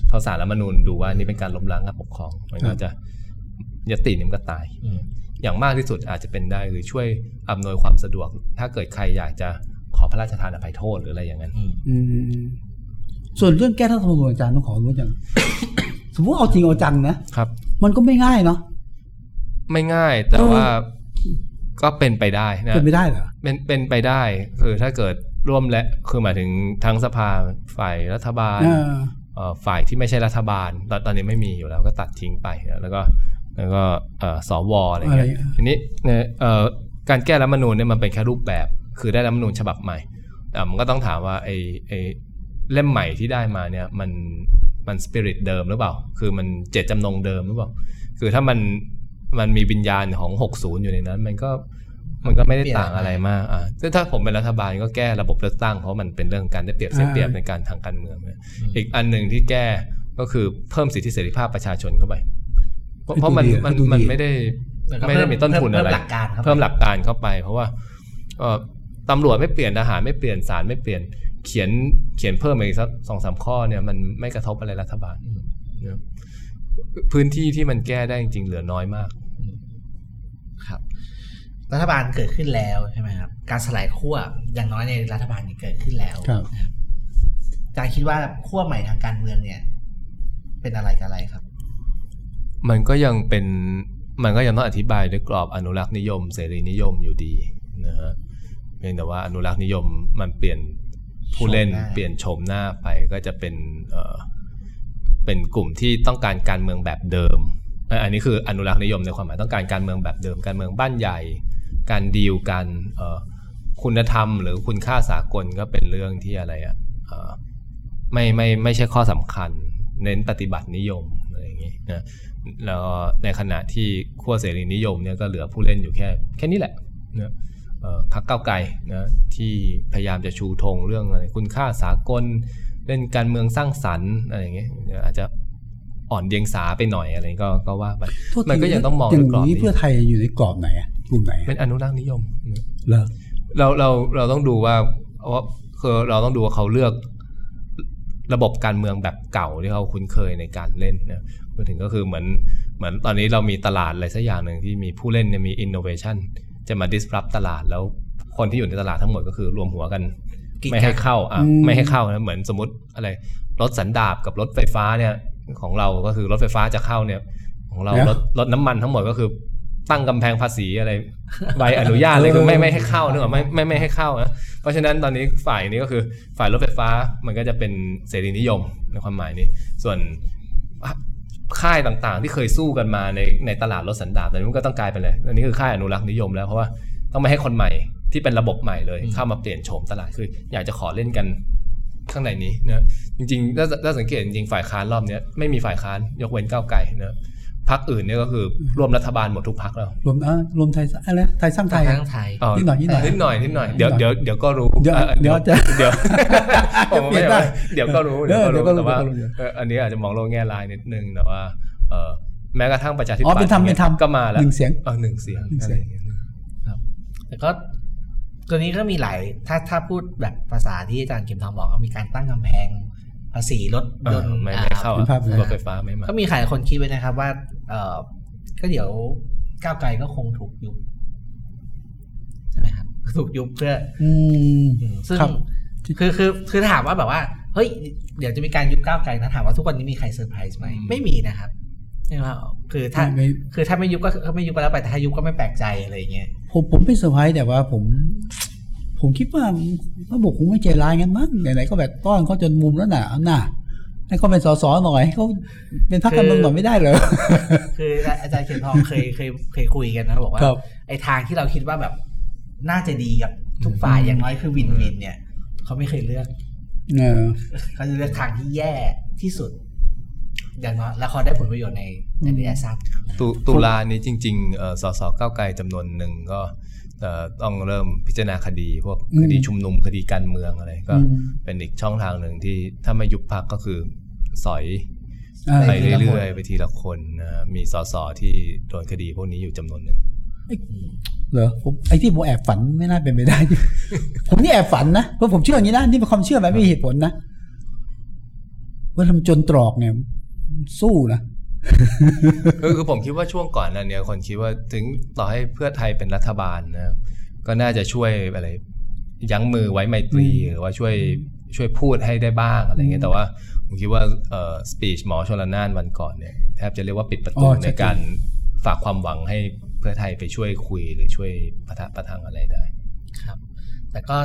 เพราะสารรัฐธรรมนูญดูว่านี่เป็นการล้มล้างการปกครองมันก็จะยตินี่มันก็ตายอืมอย่างมากที่สุดอาจจะเป็นได้หรือช่วยอำนวยความสะดวก ถ้าเกิดใครอยากจะขอพระราชทานอภัยโทษหรืออะไรอย่างนั้นอืมอืมส่วนเรื่องแก้รัฐธรรมนูญอาจารย์ต้องขอรู้จังสมมติเอาจริงเอาจังนะครับ มันก็ไม่ง่ายเนาะ ไม่ง่าย แต่เออว่าก็เป็นไปได้นะเป็นไม่ได้เหรอเป็นเป็นไปได้คือถ้าเกิดร่วมและคือหมายถึงทั้งสภาฝ่ายรัฐบาลเออเอ่อฝ่ายที่ไม่ใช่รัฐบาล ตอนตอนนี้ไม่มีอยู่แล้วก็ตัดทิ้งไปนะแล้วก็แล้วก็เอ่อสวอะไรอะไรเงี้ยทีนี้เนี่ยเอ่อการแก้รัฐธรรมนูญเนี่ยมันเป็นแค่รูปแบบ คือได้รัฐธรรมนูญฉบับใหม่อะมันก็ต้องถามว่าไอ้ไอ้เล่มใหม่ที่ได้มาเนี่ยมันมันสปิริตเดิมหรือเปล่า คือมันเจตจำนงเดิมหรือเปล่า คือถ้ามัน มันมีวิญญาณของ 60 อยู่ในนั้น มันก็มันก็ไม่ได้ต่างอะไรมากอะซึ่งถ้าผมเป็นรัฐบาลก็แก้ระบบเลือกตั้งเพราะมันเป็นเรื่องการได้เปรียบเสียเปรียบในการทางการเมืองเนี่ยอีกอันหนึ่งที่แก้ก็คือเพิ่มสิทธิเสรีภาพประชาชนเข้าไป เพราะเพราะมันมันมันไม่ได้แล้วก็ไม่ได้มีต้นทุนเพิ่อะไรเพิ่มหลักการครับเพิ่มหลักการเข้าไป เพราะว่าเอ่อตำรวจไม่เปลี่ยนทหารไม่เปลี่ยนศาลไม่เปลี่ยนเขียนเขียนเพิ่มอีกสักสองสามข้อเนี่ยมันไม่กระทบอะไรรัฐบาลนะพื้นที่ที่มันแก้ได้จริงๆเหลือน้อยมากครับ รัฐบาลเกิดขึ้นแล้วใช่ไหมครับ การสลายขั้วอย่างน้อยในรัฐบาลเนี่ยเกิดขึ้นแล้วครับนะอาจารย์คิดว่าขั้วใหม่ทางการเมืองเนี่ย เป็นอะไรกับอะไรครับ มันก็ยังเป็นมันก็ยังต้องอธิบายด้วยกรอบอนุรักษ์นิยม เสรีนิยมอยู่ดีนะฮะเพียงแต่ว่าอนุรักษ์นิยมมันเปลี่ยนผู้เล่นโฉมหน้าเปลี่ยนโฉมหน้าไปก็จะเป็นเอ่อเป็นกลุ่มที่ต้องการการเมืองแบบเดิมเอ่ออันนี้คืออนุรักษ์นิยมในความหมายต้องการการเมืองแบบเดิม การเมืองบ้านใหญ่ การดีลกันเอ่อคุณธรรม หรือคุณค่าสากลก็เป็นเรื่องที่อะไรอะเอ่อไม่ไม่ไม่ใช่ข้อสำคัญ เน้นปฏิบัตินิยมอะไรอย่างงี้นะแล้วก็ในขณะที่ขั้วเสรีนิยมเนี่ยก็เหลือผู้เล่นอยู่แค่ แค่นี้แหละนะเอ่อพรรคก้าวไกลนะที่พยายามจะชูธงเรื่องอะไรคุณค่าสากลเล่นการเมืองสร้างสรรค์อะไรอย่างเงี้ยอาจจะอ่อนเดียงสาไปหน่อยอะไรก็ก็ว่าไปโทษทีมันก็ยังต้องมองอย่าด้วยกรอบงนี้นี้เพื่อไทยอยู่ในกรอบไหนอะ กลุ่มไหนอะเป็นอนุรักษ์นิยมเหรอเราเราเราต้องดูว่าว่าคือเราต้องดูว่าเขาเลือกระบบการเมืองแบบเก่าที่เขาคุ้นเคยในการเล่นนะพูดถึงก็คือเหมือนเหมือนตอนนี้เรามีตลาดอะไรสักอย่างหนึ่งที่มีผู้เล่นเนี่ยมี innovation จะมา disrupt ตลาดแล้วคนที่อยู่ในตลาดทั้งหมดก็คือรวมหัวกันกิ๊กไม่ให้กักเข้าอะอืมไม่ให้เข้านะเหมือนสมมติอะไรรถสันดาบกับรถไฟฟ้าเนี่ยของเราก็คือรถไฟฟ้าจะเข้าเนี่ย ของเรารถรถน้ำมันทั้งหมดก็คือ ตั้งกำแพงภาษีอะไรใบอนุญาตเลยคือไม่ไม่ให้เข้าเนกอะไม่ไม่ไม่ให้เข้านะเพราะฉะนั้นตอนนี้ฝ่ายนี้ก็คือฝ่ายรถไฟฟ้ามันก็จะเป็นเสรีนิยมในความหมายนี้ ส่วนค่ายต่างๆ ที่เคยสู้กันมาในในตลาดรถสันดาปตอนนี้มันก็ต้องกลายเป็นเลยอันนี้คือค่ายอนุรักษ์นิยมแล้วเพราะว่าต้องไม่ให้คนใหม่ที่เป็นระบบใหม่เลยเข้ามาเปลี่ยนโฉมตลาดคือ อยากจะขอเล่นกันข้างในนี้นะจริงๆถ้าถ้าสังเกตจริงๆฝ่ายค้านรอบเนี้ยไม่มีฝ่ายค้านยกเว้นก้าวไกลนะ พักอื่นเนี่ยก็คือร่วมรัฐบาลหมดทุกพักแล้วรวมอ่ารวมไทยอะไรนะไทยสร้างไทยอะทั้งไทยอ๋อนิดหน่อยนิดหน่อยนิดหน่อยนิดหน่อยเดี๋ยวนิดหน่อยเดี๋ยวเดี๋ยวก็รู้เดี๋ยวอ่อเดี๋ยวจะเดี๋ยวผมเปลี่ไม่ยนได้เดี๋ยวก็รู้เดี๋ยวเดี๋ยวก็รู้แต่ว่าเดี๋ยวก็รู้เอ่ออันนี้อาจจะมองโลกแง่ลายนิดนึงแต่ว่าเออแม้กระทั่งประชาธิปัอ๋ตอย์เป็นธรรมเป็นธรรมก็มาแล้วหนึ่งเสียงเออหนึ่งเสียงหนึ่งอะเสีไรยงอย่างเงี้ยแต่ก็ตัวนี้ก็มีหลายถ้าถ้าพูดแบบภาษาที่อาจารย์เข็มทองบอกก็มีการตั้งกำแพง ภาษีรถเอยนอต์ไม่อ่าไม่เข้าเป็นภาพเลยรถไฟฟ้าไม่มาก็มีหลายคนคิดไว้นะครับว่า เออก็เดี๋ยวก้าวไกลก็คงถูกยุบใช่ไหมครับถูกยุบเพื่ออืมอืมซึ่งครับคือคือคือถามว่าแบบว่า เฮ้ย เดี๋ยวจะมีการยุบก้าวไกลนะถามว่าทุกวันนี้มีใครเซอร์ไพรส์ไหมอืมไม่มีนะครับใช่ไหมครับคือถ้าไม่คือถ้าไม่ยุบก็ก็ไม่ยุบก็แล้วไปแต่ถ้ายุบก็ไม่แปลกใจอะไรอย่างเงี้ยผมผมไม่เซอร์ไพรส์แต่ว่าผม ผมคิดว่าระบบคงไม่ใจร้ายกันมั้งไหนๆก็แบบต้อนเขาจนมุมแล้วน่ะเอาน่ะให้เขาเป็นสสหน่อยให้เขาเป็นพรรคการเมืองหน่อยไม่ได้เหรอคืออาจารย์เขียนทองเคยเคยเคยคุยกันนะบอกว่าครับไอ้ทางที่เราคิดว่าแบบน่าจะดีกับทุกฝ่ายอย่างน้อยคือวินวินเนี่ยเขาไม่เคยเลือกเออเขาจะเลือกทางที่แย่ที่สุด อย่างน้อยแล้วเขาได้ผลประโยชน์ในในระยะสั้นตุตุลานี้จริงๆเอ่อสสก้าวไกลจำนวนหนึ่งก็เอ่อต้องเริ่มพิจารณาคดีพวกอืมคดีชุมนุมคดีการเมืองอะไรก็อืมเป็นอีกช่องทางหนึ่งที่ถ้าไม่ยุบพักก็คือสอยอ่าไปทีละคนเรื่อยๆไปทีละคนนะฮะมีสสที่โดนคดีพวกนี้อยู่จำนวนหนึ่งเหรอผมไอ้ที่ผมแอบฝันไม่น่าเป็นไปได้ ผมนี่แอบฝันนะเพราะผมเชื่ออย่างนี้นะนี่เป็นความเชื่อแบบไม่มีเหตุผลนะว่าทำจนตรอกเนี่ย สู้นะคือคือผมคิดว่าช่วงก่อนนั้นเนี่ยคนคิดว่าถึงต่อให้เพื่อไทยเป็นรัฐบาลนะครับก็น่าจะช่วยอะไรยั้งมือไว้ไมตรีอืมหรือว่าช่วยช่วยพูดให้ได้บ้างอะไรเงี้ยแต่ว่าผมคิดว่าเอ่อสปีชหมอชลนานวันก่อนเนี่ยแทบจะเรียกว่าปิดประตูอ๋อชัในดเจนการฝากความหวังให้เพื่อไทยไปช่วยคุยหรือช่วยประทะประทังอะไรได้ครับ แต่ก็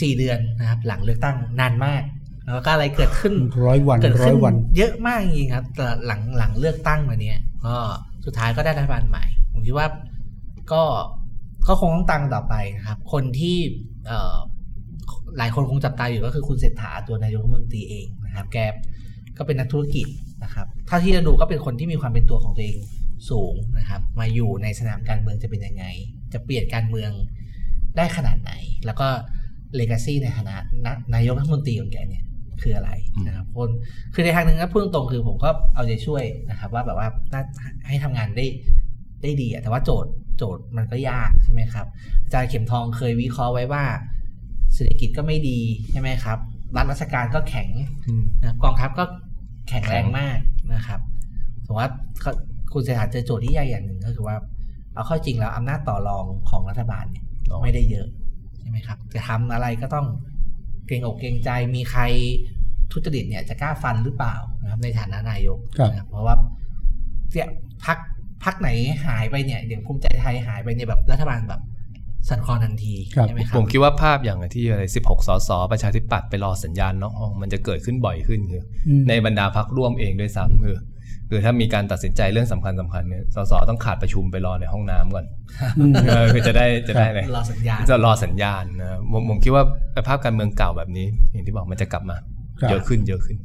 สี่เดือนนะครับ หลังเลือกตั้งนานมาก แล้วก็อะไรเกิดขึ้นร้อยวันเกิดร้อขึ้ยนวันเยอะมากจริงๆครับแต่หลังหลังเลือกตั้งมาเนี่ยก็สุดท้ายก็ได้รัฐบาลใหม่ ผมคิดว่าก็ก็คงต้องตั้งต่อไปนะครับ คนที่เอ่อหลายคนคงจับตาอยู่ก็คือคุณเศรษฐาตัวนายกรัฐมนตรีเองนะครับ แกก็เป็นนักธุรกิจนะครับ ถ้าที่จะดูก็เป็นคนที่มีความเป็นตัวของตัวเองสูงนะครับ มาอยู่ในสนามการเมืองจะเป็นยังไง จะเปลี่ยนการเมืองได้ขนาดไหน แล้วก็เลกาซีในฐานะนะนายกรัฐมนตรีของแกเนี่ย คืออะไรนะครับคนคือในทางหนึ่งก็พูดตรงๆคือผมก็เอาใจช่วยนะครับ ว่าแบบว่าน่าให้ทำงานได้ได้ดีอะแต่ว่าโจทย์โจทย์มันก็ยากใช่ไหมครับอาจารย์เข็มทองเคยวิเคราะห์ไว้ว่าเศรษฐกิจก็ไม่ดีใช่ไหมครับรัฐราชการก็แข็งนะครับกองทัพก็แข็งแรงมากนะครับผมว่าเขาคุณเศรษฐาเจอโจทย์ที่ใหญ่อย่างหนึ่งก็คือว่า เอาเข้าจริงแล้วอำนาจต่อรองของรัฐบาลเนี่ยน้อยไม่ได้เยอะใช่ไหมครับ จะทำอะไรก็ต้อง เกรงอกเกรงใจมีใครทุจริตเนี่ยจะกล้าฟันหรือเปล่านะครับ ในฐานะนายกครับนะครับเพราะว่าเนี่ยพักพักไหนหายไปเนี่ยอย่างภูมิใจไทยหายไปเนี่ยแบบรัฐบาลแบบสั่นคลอนทันทีครับใช่ไหมครับผมคิดว่าภาพอย่างที่อะไร 16 สส ประชาธิปัตย์ไปรอสัญญาณนอกห้องมันจะเกิดขึ้นบ่อยขึ้นคืออืมในบรรดาพักร่วมเองด้วยซ้ำคือ คือถ้ามีการตัดสินใจเรื่องสำคัญสำคัญเนี่ยสสต้องขาดประชุมไปรอในห้องน้ำก่อนอืมเออคือจะได้จะได้อะไรรอสัญญาณจะรอสัญญาณนะผมผมคิดว่าภาพการเมืองเก่าแบบนี้ อย่างที่บอกมันจะกลับมาครับเยอะขึ้นเยอะขึ้น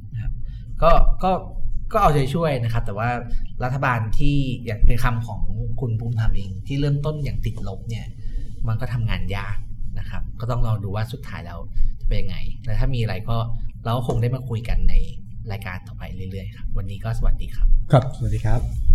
ก็ก็ก็เอาใจช่วยนะครับ แต่ว่ารัฐบาลที่อย่างเป็นคำของคุณภูมิธรรมเอง ที่เริ่มต้นอย่างติดลบเนี่ย มันก็ทำงานยากนะครับ ก็ต้องรอดูว่าสุดท้ายแล้วจะเป็นยังไงและถ้ามีอะไรก็เราก็คงได้มาคุยกันใน รายการต่อไปเรื่อยๆครับวันนี้ก็สวัสดีครับ ครับสวัสดีครับ